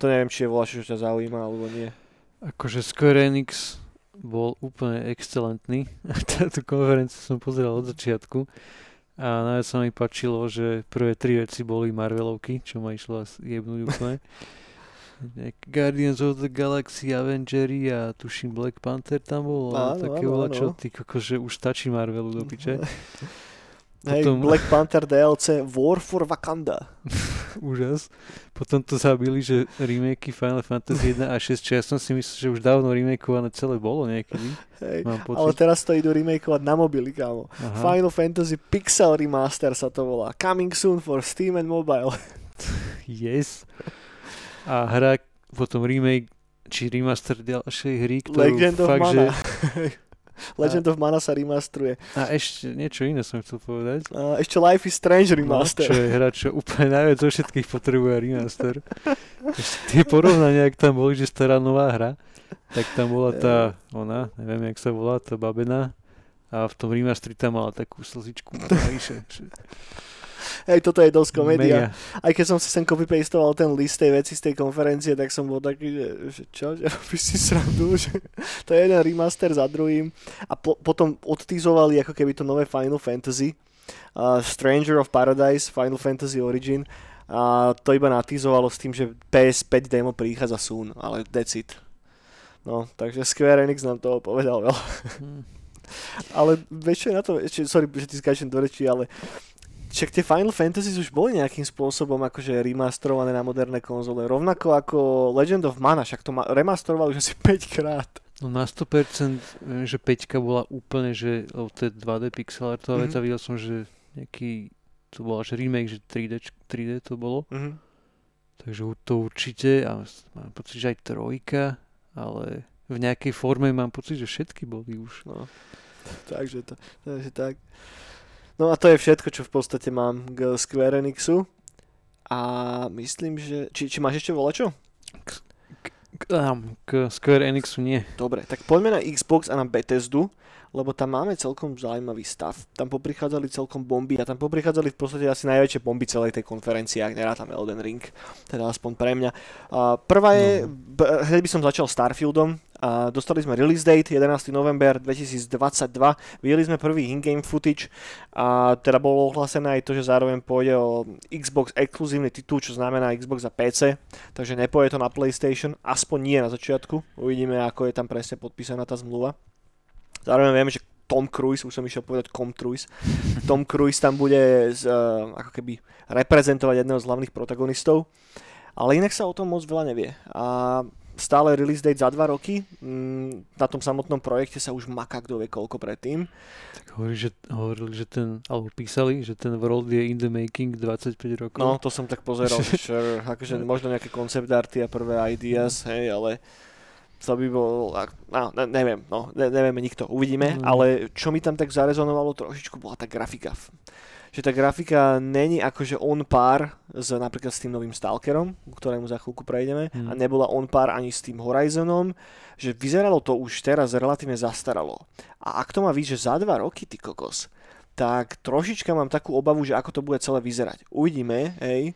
To neviem, či je voľa, čo ťa zaujíma, alebo nie. Akože Square Enix bol úplne excelentný. [LAUGHS] Táto konferenciu som pozeral od začiatku a najviac sa mi páčilo, že prvé tri veci boli Marvelovky, čo ma išlo jebnúť úplne. [LAUGHS] Guardians of the Galaxy, Avengery a tuším Black Panther tam bol, áno, také áno, čo, ty že už stačí Marvelu do piče. [LAUGHS] Hej, Potom... Black Panther DLC War for Wakanda. [LAUGHS] Úžas. Potom to zabili, že remakey Final Fantasy 1 a 6, čo ja som si myslel, že už dávno remakeované celé bolo niekedy. Hej, ale teraz to idú remakeovať na mobily, kámo. Aha. Final Fantasy Pixel Remaster sa to volá. Coming soon for Steam and Mobile. [LAUGHS] yes. A hra potom remake či remaster ďalšej hry, ktorú Legend fakt. Že [LAUGHS] [LAUGHS] Legend a... of Mana sa remasteruje. A ešte niečo iné som chcel povedať. A ešte Life is Strange no, remaster. No, čo je hra, čo úplne najviac zo všetkých potrebuje remaster. [LAUGHS] tie porovnania, ak tam boli, že stará nová hra, tak tam bola tá, ona, neviem, jak sa volá, tá babena, a v tom remasteri tam mala takú slzičku [LAUGHS] Hej, toto je dosť komédia. Aj keď som si sem copy-pastoval ten list tej veci z tej konferencie, tak som bol taký, že, čo, že robíš si srandu, že [LAUGHS] to je jeden remaster za druhým. A po, potom odtýzovali ako keby to nové Final Fantasy. Uh, Stranger of Paradise, Final Fantasy Origin. A to iba natýzovalo s tým, že PS5 demo prichádza soon, ale that's it. No, takže Square Enix nám toho povedal veľa. Hmm. [LAUGHS] ale vieš čo je na to, ešte, sorry, že ti skáčem do reči, ale však tie Final Fantasy už boli nejakým spôsobom akože remasterované na moderné konzole. Rovnako ako Legend of Mana, však to ma- remasterovali už asi 5 krát. No na 100% viem, že 5 bola úplne, že lebo to je 2D pixel artová Mhm. vec a videl som, že nejaký, to bol až remake, že 3D, 3D to bolo. Mhm. Takže to určite a mám pocit, že aj trojka, ale v nejakej forme mám pocit, že všetky boli už. No. Takže to, takže tak. No a to je všetko, čo v podstate mám k Square Enixu. A myslím, že... Či, či máš ešte volačo? K, ám, k Square Enixu nie. Dobre, tak poďme na Xbox a na Bethesdu, lebo tam máme celkom zaujímavý stav. Tam poprichádzali celkom bomby a tam poprichádzali v podstate asi najväčšie bomby celej tej konferencie, ak nerátam Elden Ring, teda aspoň pre mňa. A prvá je, b- hneď by som začal Starfieldom. Dostali sme release date 11. november 2022, videli sme prvý in-game footage a teda bolo ohlásené aj to, že zároveň pôjde o Xbox exkluzívny titul, čo znamená Xbox a PC, takže nepôjde to na PlayStation, aspoň nie na začiatku. Uvidíme, ako je tam presne podpísaná tá zmluva. Zároveň vieme, že Tom Cruise, už som išiel povedať Com Cruise, Tom Cruise tam bude z, uh, ako keby reprezentovať jedného z hlavných protagonistov, ale inak sa o tom moc veľa nevie. A stále release date za dva roky, mm, na tom samotnom projekte sa už maká kto vie koľko predtým. Tak hovorili, že, hovorili, že ten, alebo písali, že ten world je in the making 25 rokov. No, to som tak pozeral, [LAUGHS] sure, akože možno nejaké concept arty a prvé ideas, hej, ale to by bol, no, ne, neviem, no, ne, nevieme nikto, uvidíme, Mm. ale čo mi tam tak zarezonovalo trošičku, bola tá grafika. Že tá grafika není akože on pár s napríklad s tým novým Stalkerom, ku ktorému za chvíľku prejdeme, Mm. a nebola on pár ani s tým Horizonom, že vyzeralo to už teraz relatívne zastaralo. A ak to má byť, že za dva roky, ty kokos, tak trošička mám takú obavu, že ako to bude celé vyzerať. Uvidíme, hej.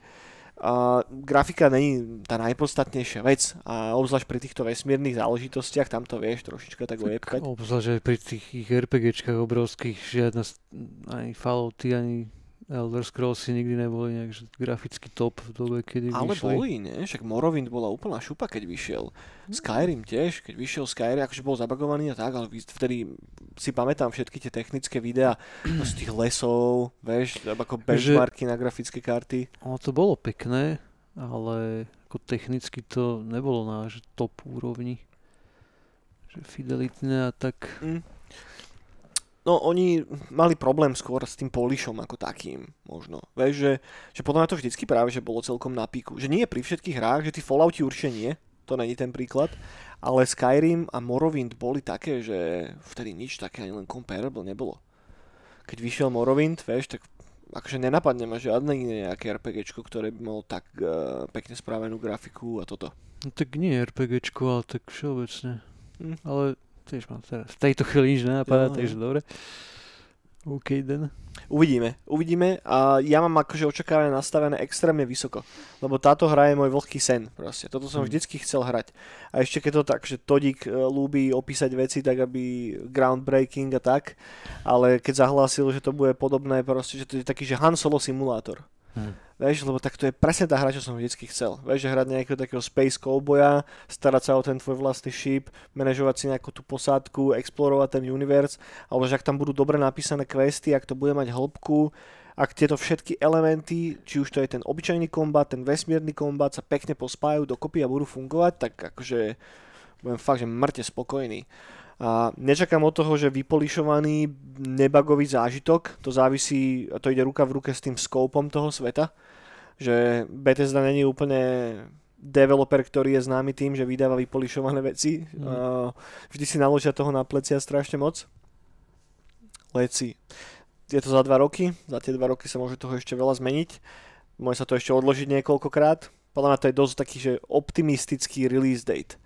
Grafika není tá najpodstatnejšia vec a obzvlášť pri týchto vesmírnych záležitostiach, tam to vieš trošička tak ojebkať. Obzvlášť, že pri tých ich RPGčkách obrovských žiadna, ani Fallouty, ani Elder Scrollsy nikdy neboli nejak že grafický top v dobe, kedy Ale vyšli. boli, nie? Však Morrowind bola úplná šupa, keď vyšiel. Skyrim tiež, keď vyšiel Skyrim, akože bol zabagovaný a tak, ale vtedy si pamätám všetky tie technické videá [CLEARS THROAT] z tých lesov, vieš, ako benchmarky na grafické karty. Ono to bolo pekné, ale ako technicky to nebolo na že top úrovni. Že fidelitné a tak. Mm. No oni mali problém skôr s tým polishom ako takým, možno. Vieš, že, že podľa mňa to vždycky práve, že bolo celkom na píku. Že nie pri všetkých hrách, že tí Fallouti určite nie, to není ten príklad, ale Skyrim a Morrowind boli také, že vtedy nič také ani len comparable nebolo. Keď vyšiel Morrowind, vieš, tak akože nenapadne ma žiadne iné nejaké RPGčko, ktoré by malo tak uh, pekne spravenú grafiku a toto. No tak nie RPGčko, ale tak všeobecne. Hm. Ale tiež mám teraz v tejto chvíli nič nenapadá, takže dobre. OK, den. Uvidíme, uvidíme a ja mám akože očakávanie nastavené extrémne vysoko, lebo táto hra je môj vlhký sen proste, toto som Hmm. vždycky chcel hrať a ešte keď to tak, že Todík e, ľúbi opísať veci tak, aby groundbreaking a tak, ale keď zahlásil, že to bude podobné proste, že to je taký, že Han Solo simulátor, Hm. Vieš, lebo tak to je presne tá hra, čo som vždycky chcel. Vieš, že hrať nejakého takého space cowboya, starať sa o ten tvoj vlastný ship, manažovať si nejakú tú posádku, explorovať ten univerz, alebo že ak tam budú dobre napísané questy, ak to bude mať hĺbku, ak tieto všetky elementy, či už to je ten obyčajný kombat, ten vesmírny kombat sa pekne pospájajú dokopy a budú fungovať, tak akože budem fakt, že mŕte spokojný. A nečakám od toho, že vypolišovaný nebagový zážitok, to závisí, to ide ruka v ruke s tým skopom toho sveta, že Bethesda není úplne developer, ktorý je známy tým, že vydáva vypolišované veci. Mm. Mm. Vždy si naložia toho na plecia strašne moc. Leci. Je to za dva roky, za tie dva roky sa môže toho ešte veľa zmeniť. Môže sa to ešte odložiť niekoľkokrát. Podľa mňa to je dosť taký, že optimistický release date.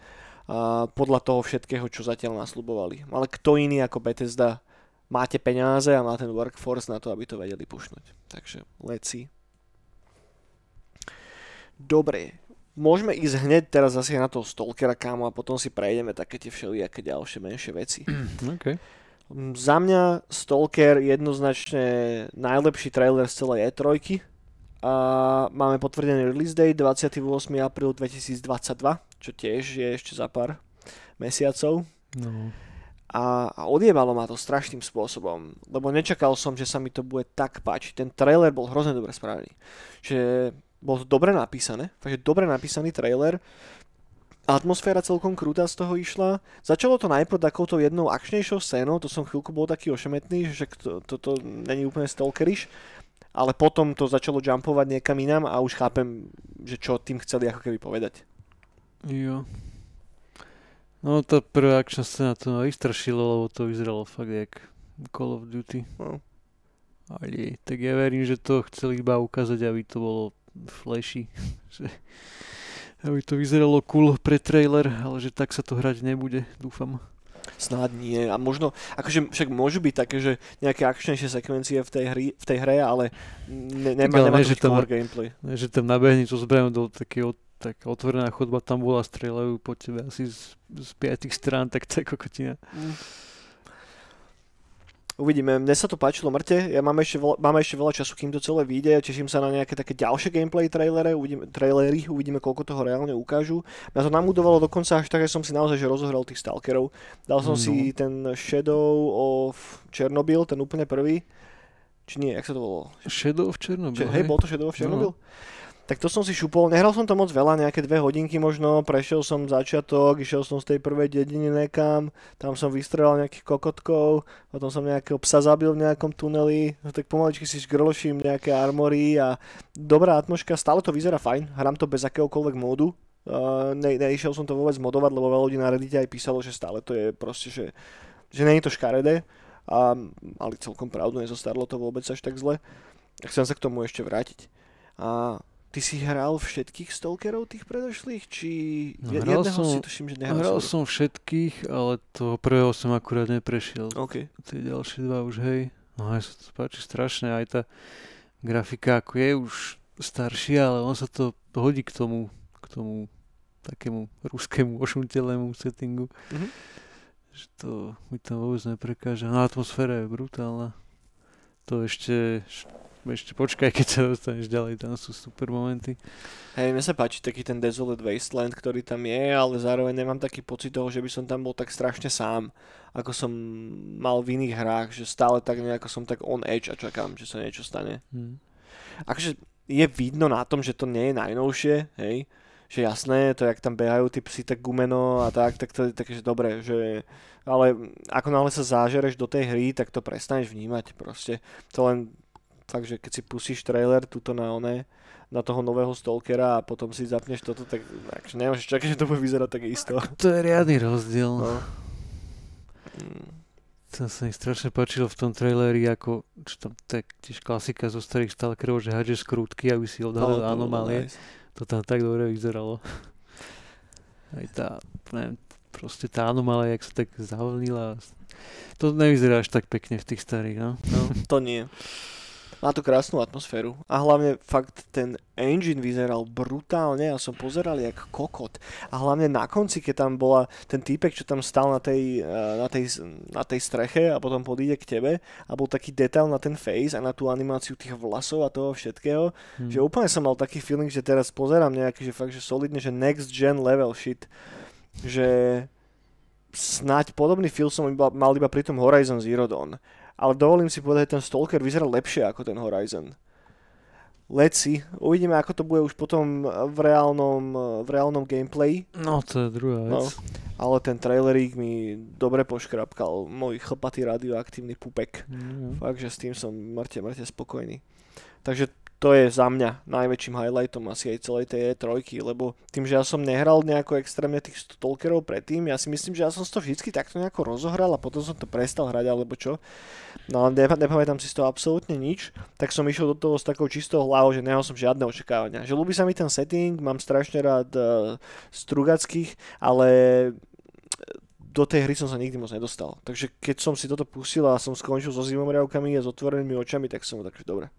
Podľa toho všetkého, čo zatiaľ nasľubovali. Ale kto iný ako Bethesda máte peniaze a má ten workforce na to, aby to vedeli pušnúť. Takže leci. Dobre, môžeme ísť hneď teraz zase na toho Stalkera, kámo, a potom si prejdeme také tie všelijaké ďalšie menšie veci. [CLEARS THROAT] OK. Mm, Za mňa Stalker jednoznačne najlepší trailer z celej E3 a máme potvrdený release date 28. apríl 2022, čo tiež je ešte za pár mesiacov No. a, a odjebalo ma to strašným spôsobom, lebo nečakal som, že sa mi to bude tak páčiť. Ten trailer bol hrozne dobre spravený. Že bol to dobre napísané, takže dobre napísaný trailer atmosféra celkom krúta z toho išla. Začalo to najprv takouto jednou akčnejšou scénou, to som chvíľku bol taký ošemetný, že to, toto to není úplne stalkeriš, ale potom to začalo jumpovať niekam inám a už chápem, že čo tým chceli ako keby povedať. Jo. No tá prvá akčná scéna to ma vystrašilo, lebo to vyzeralo fakt jak Call of Duty. No. Ale tak ja verím, že to chceli iba ukázať, aby to bolo flashy. [LAUGHS] aby to vyzeralo cool pre trailer, ale že tak sa to hrať nebude, dúfam. Snáď nie. A možno, akože však môžu byť také, že nejaké akčnejšie sekvencie v tej, hry, v tej hre, ale ne, nemá, nemá ne, to že tam- gameplay. Ne, že tam nabehne so zbraňou do takého taká otvorená chodba tam bola, strieľajú po tebe asi z, z piatich strán, tak to je kokotina. Mm. Uvidíme, mne sa to páčilo mŕte, ja mám ešte, veľa, máme ešte veľa času, kým to celé vyjde, teším sa na nejaké také ďalšie gameplay trailere, uvidíme, trailery, uvidíme, koľko toho reálne ukážu. Mňa to namudovalo dokonca až tak, že som si naozaj že rozohral tých stalkerov. Dal som No. si ten Shadow of Chernobyl, ten úplne prvý. Či nie, jak sa to volalo? Shadow of Chernobyl, Če, hej, bol to Shadow of No. Tak to som si šupol, nehral som to moc veľa, nejaké dve hodinky možno, prešiel som začiatok, išiel som z tej prvej dediny nekam, tam som vystrelal nejakých kokotkov, potom som nejakého psa zabil v nejakom tuneli, no tak pomaličky si šgrloším nejaké armory a dobrá atmoška, stále to vyzerá fajn, hrám to bez akéhokoľvek módu, uh, ne, neišiel som to vôbec modovať, lebo veľa ľudí na Reddite aj písalo, že stále to je proste, že, že je to škaredé, a mali celkom pravdu, nezostarlo to vôbec až tak zle. Chcem sa k tomu ešte vrátiť. A ty si hral všetkých stalkerov tých predošlých, či No, hral jedného som- si tuším, že nehral Hral som. všetkých, ale toho prvého som akurát neprešiel. OK. Tie ďalšie dva už, hej. No aj sa to páči strašne, aj tá grafika ako je už staršia, ale on sa to hodí k tomu, k tomu takému ruskému ošuntelému settingu. Mhm. Že to mi tam vôbec neprekáža. No atmosféra je brutálna. To ešte, ešte počkaj, [LAUGHS] keď sa dostaneš ďalej, tam sú super momenty. Hej, mne sa páči taký ten Desolate Wasteland, ktorý tam je, ale zároveň nemám taký pocit toho, že by som tam bol tak strašne sám, ako som mal v iných hrách, že stále tak nejako som tak on edge a čakám, že sa niečo stane. Hm. akože je vidno na tom, že to nie je najnovšie, hej, že jasné, to jak tam behajú tí psi tak gumeno a tak, tak to je také, že dobre, že ale ako náhle sa zážereš do tej hry, tak to prestaneš vnímať proste. To len fakt, že keď si pustíš trailer tuto na oné, na toho nového Stalkera a potom si zapneš toto, tak akože nemôžeš čakať, že to bude vyzerať tak isto. To je riadny rozdiel. No. Mm. To sa mi strašne páčilo v tom traileri, ako, čo tam tak tiež klasika zo starých stalkerov, že hádžeš skrútky, aby si No, odhalil bolo anomálie. nice. To tam tak dobre vyzeralo. Aj tá, neviem, proste tá anomália, jak sa tak zavlnila. To nevyzerá až tak pekne v tých starých, no. No, to nie. Má to krásnu atmosféru. A hlavne fakt ten engine vyzeral brutálne a som pozeral jak kokot. A hlavne na konci, keď tam bola ten týpek, čo tam stal na tej, eh, na tej, na tej streche a potom podíde k tebe a bol taký detail na ten face a na tú animáciu tých vlasov a toho všetkého, Hm. že úplne som mal taký feeling, že teraz pozerám nejaký, že fakt, že solidne, že next gen level shit. Že snáď podobný feel som iba, mal iba pri tom Horizon Zero Dawn. Ale dovolím si povedať, že ten Stalker vyzerá lepšie ako ten Horizon. See. Uvidíme, ako to bude už potom v reálnom, v reálnom gameplay. No, to je druhá vec. No. Ale ten trailerík mi dobre poškrapkal môj chlpatý radioaktívny pupek. No. Fakt, že s tým som mŕte, mŕte spokojný. Takže to je za mňa najväčším highlightom asi aj celej tej E3, lebo tým, že ja som nehral nejako extrémne tých stalkerov predtým, ja si myslím, že ja som to vždycky takto nejako rozohral a potom som to prestal hrať alebo čo. No ale nepa- nepamätám si z toho absolútne nič, tak som išiel do toho s takou čistou hlavou, že nemal som žiadne očakávania. Že ľúbi sa mi ten setting, mám strašne rád uh, strugackých, ale do tej hry som sa nikdy moc nedostal. Takže keď som si toto pustil a som skončil so zimomriavkami a s otvorenými očami, tak som takže dobre.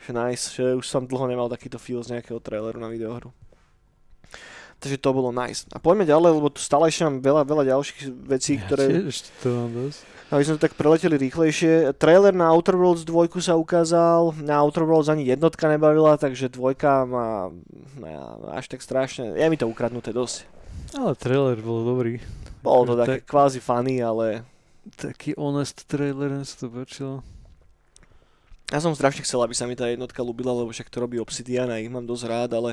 Že nice, že už som dlho nemal takýto feel z nejakého traileru na videohru. Takže to bolo nice. A poďme ďalej, lebo tu stále ešte mám veľa, veľa ďalších vecí, Ja ktoré... ešte to mám dosť. Aby sme to tak preleteli rýchlejšie. Trailer na Outer Worlds 2 sa ukázal, na Outer Worlds ani jednotka nebavila, takže dvojka má, má až tak strašne, je mi to ukradnuté dosť. Ale trailer bol dobrý. Bolo to Tak- také kvázi funny, ale Taký honest trailer, sa to páčilo. Ja som strašne chcel, aby sa mi tá jednotka ľúbila, lebo však to robí Obsidian a ich mám dosť rád, ale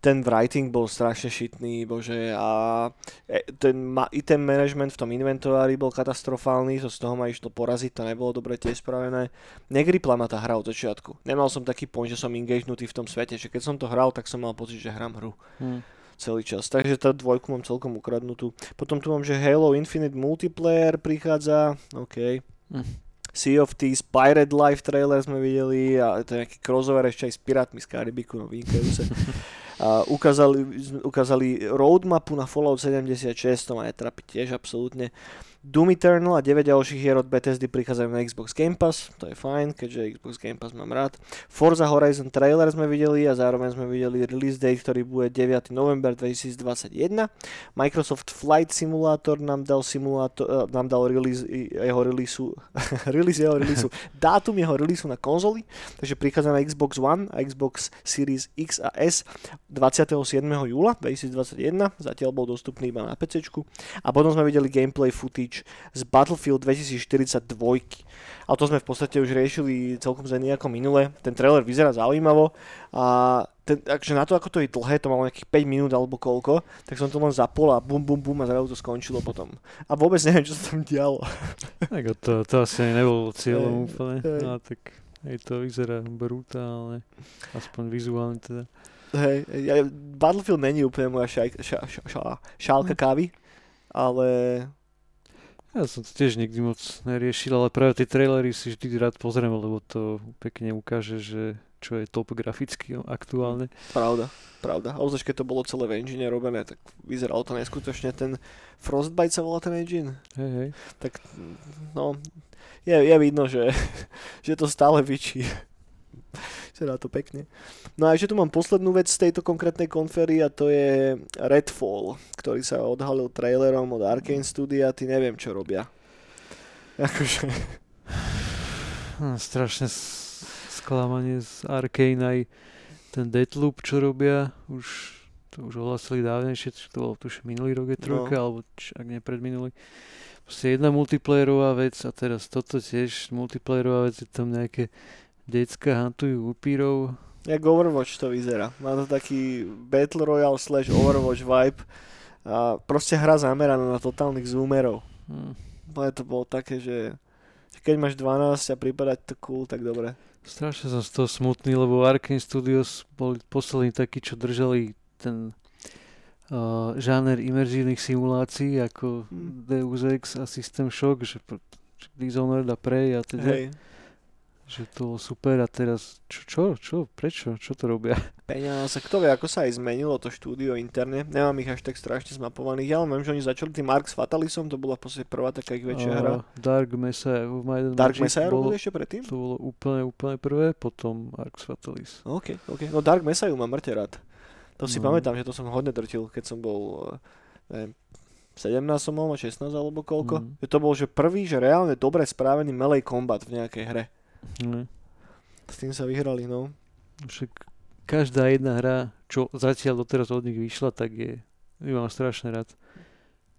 ten writing bol strašne šitný, bože, a e, ten item management v tom inventorári bol katastrofálny, to z toho ma išlo poraziť, to nebolo dobre tiež spravené. Negripla ma tá hra od začiatku. Nemal som taký point, že som engagenutý v tom svete, že keď som to hral, tak som mal pocit, že hrám hru. Hmm celý čas. Takže tá dvojku mám celkom ukradnutú. Potom tu mám, že Halo Infinite Multiplayer prichádza. OK. Mm. Sea of Thieves, Pirate Life trailer sme videli a to je nejaký crossover ešte aj s Pirátmi z Karibiku, no vynikajúce. [LAUGHS] A ukázali, ukázali roadmapu na Fallout 76, to ma netrapi tiež absolútne. Doom Eternal a 9 ďalších hier od Bethesdy prichádzajú na Xbox Game Pass, to je fajn, keďže Xbox Game Pass mám rád. Forza Horizon trailer sme videli a zároveň sme videli release date, ktorý bude 9. november 2021. Microsoft Flight Simulator nám dal, simulátor, uh, nám dal release jeho releaseu, [LAUGHS] release jeho releaseu, dátum jeho releaseu na konzoli, takže prichádza na Xbox One a Xbox Series X a S 27. júla 2021, zatiaľ bol dostupný iba na PC. A potom sme videli gameplay footage Switch z Battlefield 2042. A to sme v podstate už riešili celkom za nejako minule. Ten trailer vyzerá zaujímavo a ten, akže na to, ako to je dlhé, to malo nejakých 5 minút alebo koľko, tak som to len zapol a bum bum bum a zrazu to skončilo potom. A vôbec neviem, čo sa tam dialo. Tak to, to asi nebolo cieľom úplne, no tak aj to vyzerá brutálne, aspoň vizuálne teda. Hej, ja, Battlefield není úplne moja šaj, ša, ša, ša, šálka hm. kávy, ale ja som to tiež nikdy moc neriešil, ale práve tie trailery si vždy rád pozriem, lebo to pekne ukáže, že čo je top graficky aktuálne. Pravda, pravda. A keď to bolo celé v engine robené, tak vyzeralo to neskutočne. Ten Frostbite sa volá ten engine. Hej, hej. Tak no, je, je vidno, že, [LAUGHS] že to stále vyčí. [LAUGHS] Vyzerá to pekne. No a ešte tu mám poslednú vec z tejto konkrétnej konfery a to je Redfall, ktorý sa odhalil trailerom od Arkane Studia. Ty neviem, čo robia. [LAUGHS] Akože... Hm, strašne sklamanie z Arkane aj ten Deathloop, čo robia, už to už ohlasili dávnejšie, to bolo tuž minulý rok je trojka, no. alebo či, ak nie predminulý. Proste jedna multiplayerová vec a teraz toto tiež multiplayerová vec, je tam nejaké Decka hantujú upírov. Jak Overwatch to vyzerá. Má to taký Battle Royale slash Overwatch vibe. A proste hra zameraná na totálnych zoomerov. Hmm. Ale to bolo také, že keď máš 12 a prípadať to cool, tak dobre. Strašne som z toho smutný, lebo Arkane Studios boli poslední takí, čo držali ten uh, žáner imerzívnych simulácií ako hmm. Deus Ex a System Shock, že Dishonored a Prey a teda. Hej že to bolo super a teraz čo, čo, čo, prečo, čo to robia? [LAUGHS] Peniaze, kto vie, ako sa aj zmenilo to štúdio interne, nemám ich až tak strašne zmapovaných, ja len viem, že oni začali tým s Fatalisom, to bola v podstate prvá taká ich väčšia hra. Dark Messiah, Might Dark Magic Messiah ešte predtým? To bolo úplne, úplne prvé, potom s Fatalis. OK, OK, no Dark Messiah mám mŕte rád. To si no. pamätám, že to som hodne drtil, keď som bol, neviem, 17 som mal, 16 alebo koľko. Mm. To bol že prvý, že reálne dobre správený melee combat v nejakej hre. Ne. S tým sa vyhrali, no. Však každá jedna hra, čo zatiaľ doteraz od nich vyšla, tak je, ju mám strašne rád.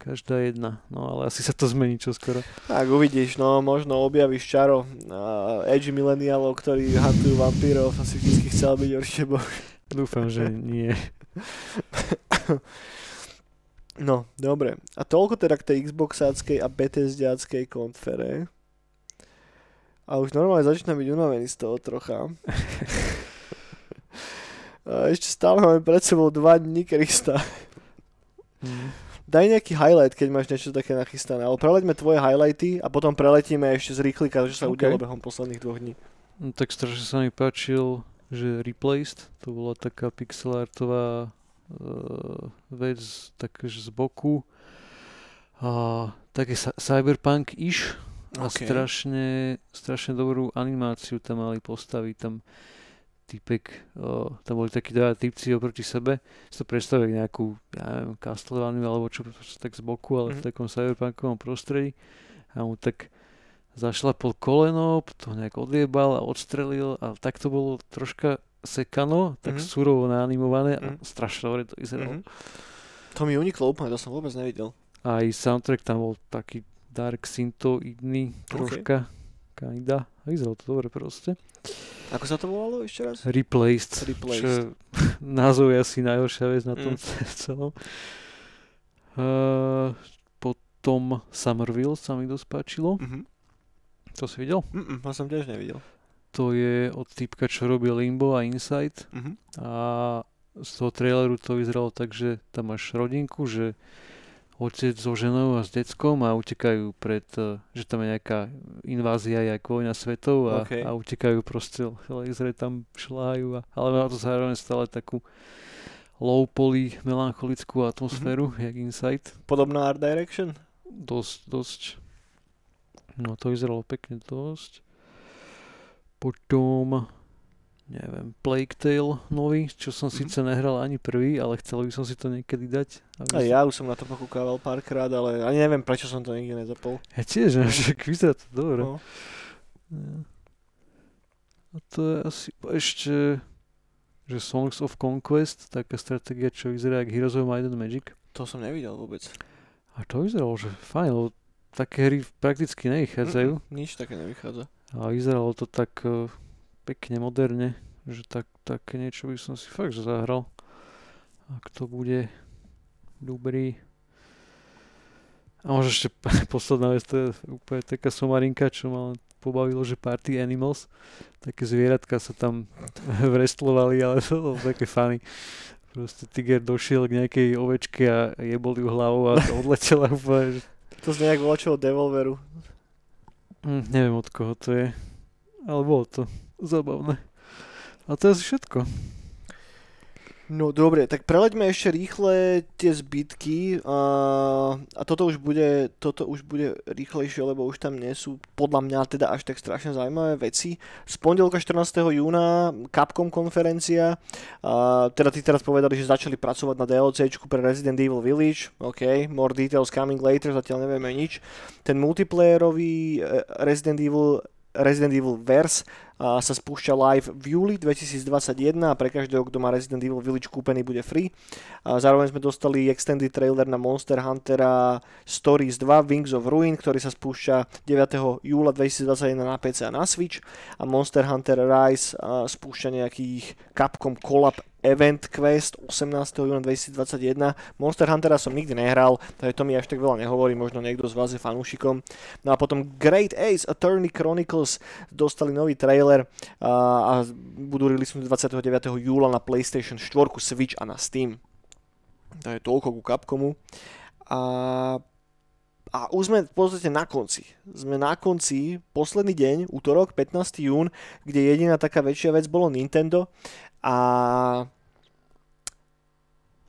Každá jedna, no ale asi sa to zmení čoskoro. Tak uvidíš, no možno objavíš čaro uh, edge millennialov, ktorí hantujú vampírov, asi vždy chcel byť určite boh. [LAUGHS] Dúfam, že nie. [LAUGHS] No, dobre. A toľko teda k tej Xboxáckej a Bethesdiackej konfere. A už normálne začína byť unavený z toho trocha. ešte stále máme pred sebou dva dní Krista. Mm. Daj nejaký highlight, keď máš niečo také nachystané. Ale preleďme tvoje highlighty a potom preletíme ešte z rýchlika, že sa okay. udialo behom posledných dvoch dní. No, tak strašne sa mi páčil, že Replaced, to bola taká pixelartová uh, vec, takže z boku. Uh, také cyberpunk-ish, a okay. strašne, strašne dobrú animáciu tam mali postaviť. Tam typek, o, tam boli takí dva typci oproti sebe. Si to predstavili nejakú, ja neviem, Castlevaniu alebo čo, tak z boku, ale mm-hmm. v mhm. takom cyberpunkovom prostredí. A mu tak zašla pod koleno, to nejak odliebal a odstrelil a tak to bolo troška sekano, tak mm-hmm. surovo naanimované mm-hmm. a mhm. strašne dobre to vyzeralo. Mm-hmm. To mi uniklo úplne, to som vôbec nevidel. Aj soundtrack tam bol taký dark syntoidný troška. Okay. Kinda. Vyzeralo to dobre proste. Ako sa to volalo ešte raz? Replaced. Replaced. Čo [LAUGHS] názov je asi najhoršia vec na tom Mm. [LAUGHS] celom. Uh, potom Somerville sa mi dosť páčilo. Mhm. To si videl? Mm-mm, som tiež nevidel. To je od typka, čo robil Limbo a Inside. Mhm. A z toho traileru to vyzeralo tak, že tam máš rodinku, že otec so ženou a s deckom a utekajú pred, eh, že tam je nejaká invázia, jak vojna svetov a, OK. a utekajú proste, lasery tam šľahajú, a, ale má to zároveň stále takú low poly melancholickú atmosféru, jak Inside. Podobná Art Direction? Dosť, dosť. No to vyzeralo pekne dosť. Potom, neviem, Plague Tale nový, čo som Mhm. síce nehral ani prvý, ale chcel by som si to niekedy dať. A aby som- ja už som na to pokúkával párkrát, ale ani neviem, prečo som to nikdy nezapol. Ja tiež, no, že vyzerá to dobre. No. Ja. A to je asi ešte, že Songs of Conquest, taká stratégia, čo vyzerá jak Heroes of Might and Magic. To som nevidel vôbec. A to vyzeralo, že fajn, lebo také hry prakticky nevychádzajú. Mm-mm, nič také nevychádza. A vyzeralo to tak eh, pekne moderne, že tak, také niečo by som si fakt zahral. Ak to bude dobrý. A možno ešte [LAUGHS] posledná vec, to je úplne taká somarinka, čo ma pobavilo, že Party Animals, také zvieratka sa tam [LAUGHS] vrestlovali, ale to bolo také funny. Proste tiger došiel k nejakej ovečke a jebol ju hlavou a odletela úplne. To z nejak od Devolveru. Hm, neviem od koho to je, ale bolo to zabavné. A to je asi všetko. No dobre, tak preleďme ešte rýchle tie zbytky a, a toto už bude, toto už bude rýchlejšie, lebo už tam nie sú podľa mňa teda až tak strašne zaujímavé veci. Z pondelka 14. júna Capcom konferencia, a, teda tí teraz povedali, že začali pracovať na DLCčku pre Resident Evil Village, ok, more details coming later, zatiaľ nevieme nič. Ten multiplayerový eh, Resident Evil Resident Evil Verse sa spúšťa live v júli 2021 a pre každého, kto má Resident Evil Village kúpený, bude free. A zároveň sme dostali extended trailer na Monster Huntera Stories 2 Wings of Ruin, ktorý sa spúšťa 9. júla 2021 na PC a na Switch a Monster Hunter Rise spúšťa nejakých Capcom Collab Event Quest 18. júna 2021. Monster Huntera som nikdy nehral, takže to mi až tak veľa nehovorí, možno niekto z vás je fanúšikom. No a potom Great Ace Attorney Chronicles dostali nový trailer a, a budú release 29. júla na PlayStation 4, Switch a na Steam. To je toľko ku Capcomu. A, a už sme v podstate na konci. Sme na konci, posledný deň, útorok, 15. jún, kde jediná taká väčšia vec bolo Nintendo a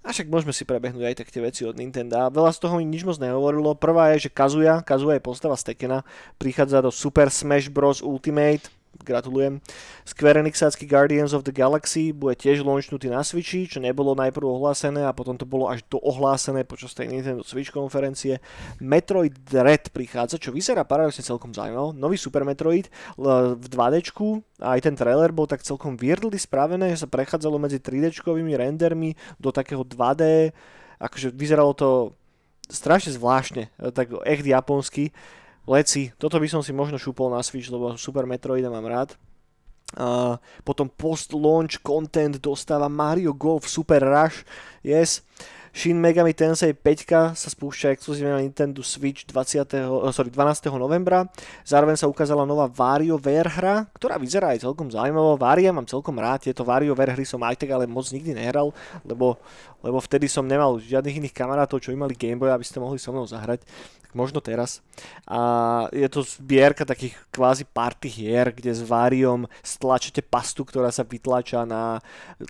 a však môžeme si prebehnúť aj tak tie veci od Nintendo. Veľa z toho mi nič moc nehovorilo. Prvá je, že Kazuya, Kazuya je postava z Tekena, prichádza do Super Smash Bros. Ultimate. Gratulujem. Square Enixácky Guardians of the Galaxy bude tiež launchnutý na Switchi, čo nebolo najprv ohlásené a potom to bolo až doohlásené počas tej Nintendo Switch konferencie. Metroid Dread prichádza, čo vyzerá paradoxne celkom zaujímavé. Nový Super Metroid v 2D a aj ten trailer bol tak celkom weirdly spravené, že sa prechádzalo medzi 3D rendermi do takého 2D. Akože vyzeralo to strašne zvláštne, tak echt japonsky. Leci, toto by som si možno šupol na Switch, lebo Super Metroida mám rád. A potom post-launch content dostáva Mario Golf Super Rush, yes. Shin Megami Tensei 5 sa spúšťa exkluzívne na Nintendo Switch 20, eh, sorry, 12. novembra. Zároveň sa ukázala nová WarioWare hra, ktorá vyzerá aj celkom zaujímavo. Varia mám celkom rád, tieto WarioWare hry som aj tak ale moc nikdy nehral, lebo, lebo vtedy som nemal žiadnych iných kamarátov, čo imali Game Boy, aby ste mohli so mnou zahrať. Možno teraz. A je to zbierka takých kvázi party hier, kde s Variom stlačete pastu, ktorá sa vytlača na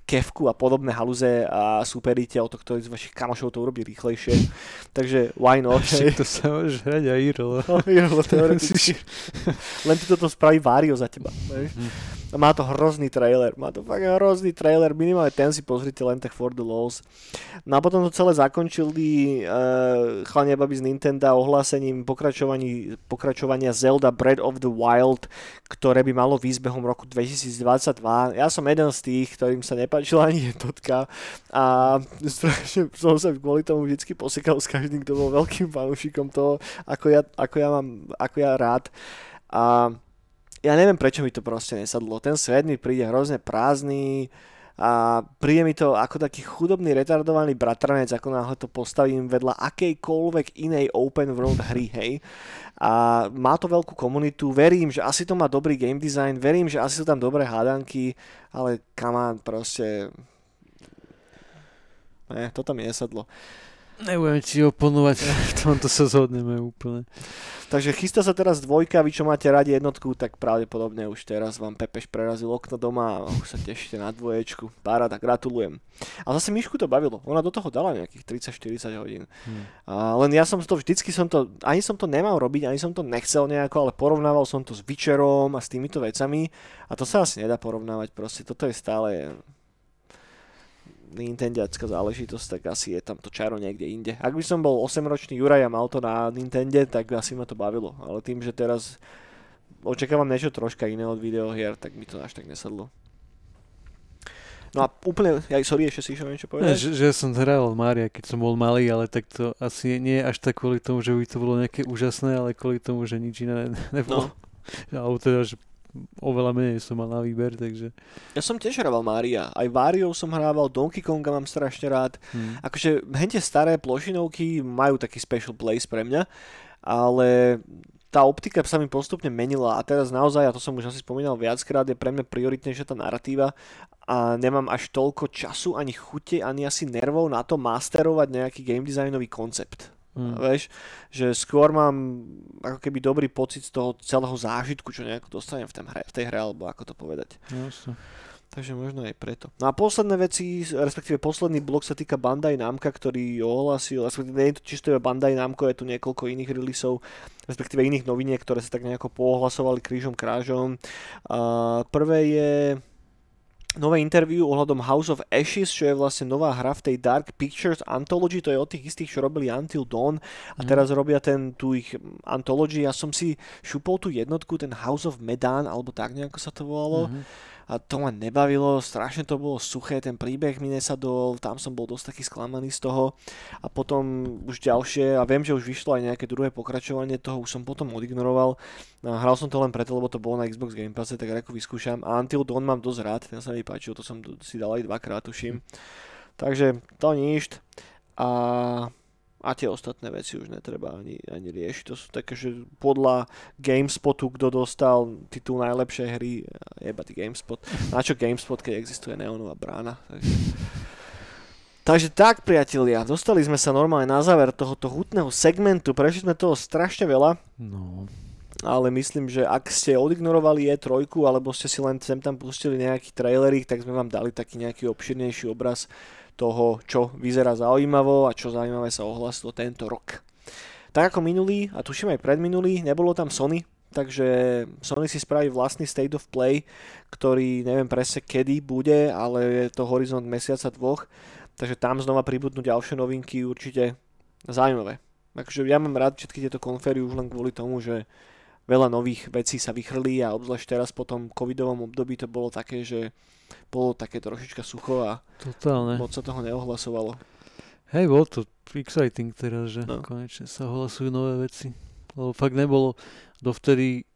kevku a podobné haluze a superíte o to, ktorý z vašich kamošov to urobí rýchlejšie. Takže why not? [LAUGHS] Však to sa môžeš hrať aj Irlo. No, Irlo, teoreticky. Len ti toto spraví Vario za teba. vieš. Má to hrozný trailer, má to fakt hrozný trailer, minimálne ten si pozrite len tak for the lols. No a potom to celé zakončili uh, chalania babi z Nintendo ohlásením pokračovania Zelda Breath of the Wild, ktoré by malo výsť behom roku 2022. Ja som jeden z tých, ktorým sa nepáčila ani jednotka a strašne som sa kvôli tomu vždycky posekal s každým, kto bol veľkým fanúšikom toho, ako ja, ako ja mám, ako ja rád. A ja neviem, prečo mi to proste nesadlo. Ten svet mi príde hrozne prázdny, a príde mi to ako taký chudobný retardovaný bratranec, ako náhle to postavím vedľa akejkoľvek inej open world [LAUGHS] hry, hej. A má to veľkú komunitu, verím, že asi to má dobrý game design, verím, že asi sú tam dobré hádanky, ale on, proste... Ne, toto mi nesadlo. Nebudem ti oponovať, [LAUGHS] v tomto sa zhodneme úplne. Takže chystá sa teraz dvojka, vy čo máte radi jednotku, tak pravdepodobne už teraz vám Pepeš prerazil okno doma a už sa tešíte na dvoječku. Paráda, gratulujem. A zase Mišku to bavilo, ona do toho dala nejakých 30-40 hodín. Hmm. A len ja som to vždycky som to, ani som to nemal robiť, ani som to nechcel nejako, ale porovnával som to s Witcherom a s týmito vecami a to sa asi nedá porovnávať, proste toto je stále Nintendiacká záležitosť, tak asi je tam to čaro niekde inde. Ak by som bol 8-ročný Juraj a mal to na Nintende, tak asi ma to bavilo. Ale tým, že teraz očakávam niečo troška iné od videohier, tak mi to až tak nesadlo. No a úplne, ja, sorry, ešte si išiel niečo povedať? Ne, že, že som hral Maria, keď som bol malý, ale tak to asi nie je až tak kvôli tomu, že by to bolo nejaké úžasné, ale kvôli tomu, že nič iné nebolo. No. [LAUGHS] Alebo teda, že oveľa menej som mal na výber, takže... Ja som tiež hrával Mária, aj Vario som hrával, Donkey Konga mám strašne rád. Hmm. Akože hente staré plošinovky majú taký special place pre mňa, ale tá optika sa mi postupne menila a teraz naozaj, a to som už asi spomínal viackrát, je pre mňa prioritnejšia tá narratíva a nemám až toľko času, ani chute, ani asi nervov na to masterovať nejaký game designový koncept. Mm. Vieš, že skôr mám ako keby dobrý pocit z toho celého zážitku, čo nejako dostanem v, hre, v tej hre, alebo ako to povedať. Jasne. Takže možno aj preto. No a posledné veci, respektíve posledný blok sa týka Bandai Namka, ktorý ohlasil, respektíve nie je to čisto Bandai Namco, je tu niekoľko iných releaseov, respektíve iných noviniek, ktoré sa tak nejako pohlasovali krížom krážom. Uh, prvé je nové interview ohľadom House of Ashes, čo je vlastne nová hra v tej Dark Pictures Anthology, to je od tých istých, čo robili Until Dawn a mhm. teraz robia ten, tu ich Anthology. Ja som si šupol tú jednotku, ten House of Medan, alebo tak nejako sa to volalo. Mm-hmm a to ma nebavilo, strašne to bolo suché, ten príbeh mi nesadol, tam som bol dosť taký sklamaný z toho a potom už ďalšie, a viem, že už vyšlo aj nejaké druhé pokračovanie toho, už som potom odignoroval, hral som to len preto, lebo to bolo na Xbox Game Pass, tak ako vyskúšam a Until Dawn mám dosť rád, ten sa mi páčil, to som si dal aj dvakrát, tuším. Takže to nič. A a tie ostatné veci už netreba ani, ani riešiť. To sú také, že podľa GameSpotu, kto dostal titul najlepšej hry, jeba ty GameSpot. Na čo GameSpot, keď existuje neonová brána. Takže... Takže tak, priatelia, dostali sme sa normálne na záver tohoto hutného segmentu, prešli sme toho strašne veľa. No. Ale myslím, že ak ste odignorovali E3, alebo ste si len sem tam pustili nejaký trailerik, tak sme vám dali taký nejaký obširnejší obraz toho, čo vyzerá zaujímavo a čo zaujímavé sa ohlasilo tento rok. Tak ako minulý, a tuším aj predminulý, nebolo tam Sony, takže Sony si spraví vlastný State of Play, ktorý neviem presne kedy bude, ale je to horizont mesiaca dvoch, takže tam znova pribudnú ďalšie novinky, určite zaujímavé. Takže ja mám rád všetky tieto konfery už len kvôli tomu, že veľa nových vecí sa vychrlí a obzvlášť teraz po tom covidovom období to bolo také, že bolo také trošička sucho a Totálne. moc sa toho neohlasovalo. Hej, bolo to exciting teraz, že no. konečne sa ohlasujú nové veci. Lebo fakt nebolo, dovtedy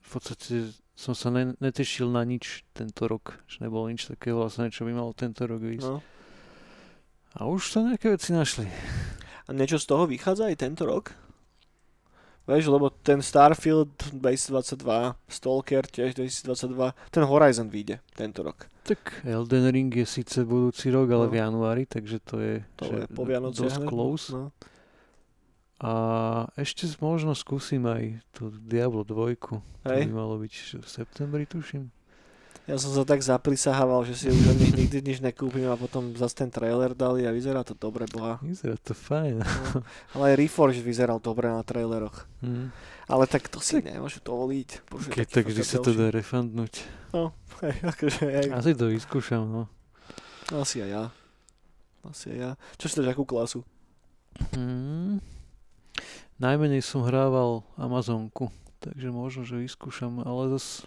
v podstate som sa ne, netešil na nič tento rok, že nebolo nič takého vlastne, čo by malo tento rok výsť. No. A už sa nejaké veci našli. A niečo z toho vychádza aj tento rok? Vieš, lebo ten Starfield 2022, Stalker tiež 2022, ten Horizon vyjde tento rok. Tak Elden Ring je síce budúci rok, ale no. v januári, takže to je, to je po dosť close. No. A ešte možno skúsim aj to Diablo 2. Hej. To by malo byť v septembri, tuším. Ja som sa tak zaprisahával, že si už od nich nikdy nič nekúpim a potom zase ten trailer dali a vyzerá to dobre, boha. Vyzerá to fajn. No, ale aj Reforged vyzeral dobre na traileroch. Mm. Ale tak to si tak... nemôžu dovoliť. Bože, Keď tak vždy sa to dá refundnúť. No, [LAUGHS] hej, akože hej. Asi to vyskúšam, no. Asi aj ja. Asi aj ja. Čo si dáš, akú klasu? Mm. Najmenej som hrával Amazonku, takže možno, že vyskúšam, ale zase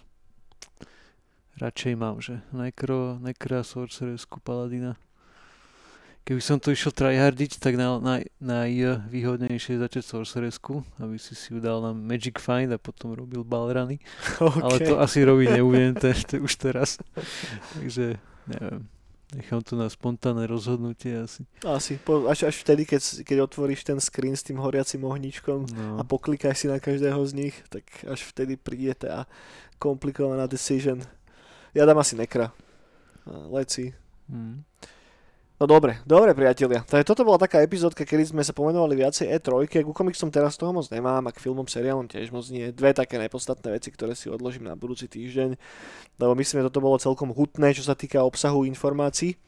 radšej mám, že Necro, Necra, Sorceresku, Paladina. Keby som to išiel tryhardiť, tak na, na, najvýhodnejšie je začať Sorceresku, aby si si ju dal na Magic Find a potom robil balrany. [LAUGHS] Okay. Ale to asi robiť nebudem te, te, už teraz. [LAUGHS] Takže neviem. Nechám to na spontánne rozhodnutie asi. Asi, po, až, až vtedy, keď, keď otvoríš ten screen s tým horiacim ohničkom No. a poklikáš si na každého z nich, tak až vtedy príde tá komplikovaná decision. Ja dám asi nekra. A Let's see. Mm. No dobre, dobre priatelia. Takže toto bola taká epizódka, kedy sme sa pomenovali viacej E3. Ku komiksom teraz toho moc nemám a k filmom, seriálom tiež moc nie. Dve také nepodstatné veci, ktoré si odložím na budúci týždeň. Lebo myslím, že toto bolo celkom hutné, čo sa týka obsahu informácií.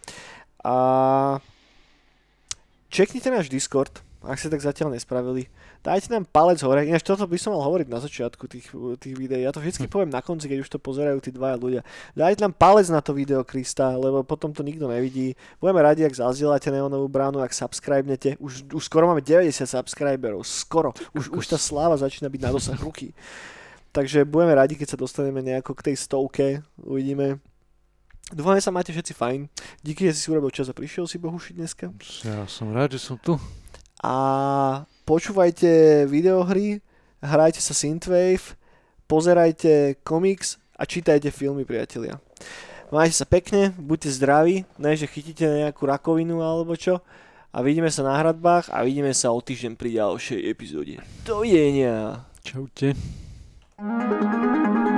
A čeknite náš Discord, ak ste tak zatiaľ nespravili. Dajte nám palec hore, ináč toto by som mal hovoriť na začiatku tých, tých videí. Ja to vždycky poviem na konci, keď už to pozerajú tí dvaja ľudia. Dajte nám palec na to video Krista, lebo potom to nikto nevidí. Budeme radi, ak zazdielate Neonovú bránu, ak subscribnete. Už, už skoro máme 90 subscriberov, skoro. Už, už tá sláva začína byť na dosah ruky. Takže budeme radi, keď sa dostaneme nejako k tej stovke. Uvidíme. Dúfam, že sa máte všetci fajn. Díky, že si si urobil čas a prišiel si Bohuši dneska. Ja som rád, že som tu. A počúvajte videohry, hrajte sa Synthwave, pozerajte komiks a čítajte filmy, priatelia. Majte sa pekne, buďte zdraví, ne že chytíte nejakú rakovinu alebo čo. A vidíme sa na hradbách a vidíme sa o týždeň pri ďalšej epizóde. Dovidenia. Čaute. thank you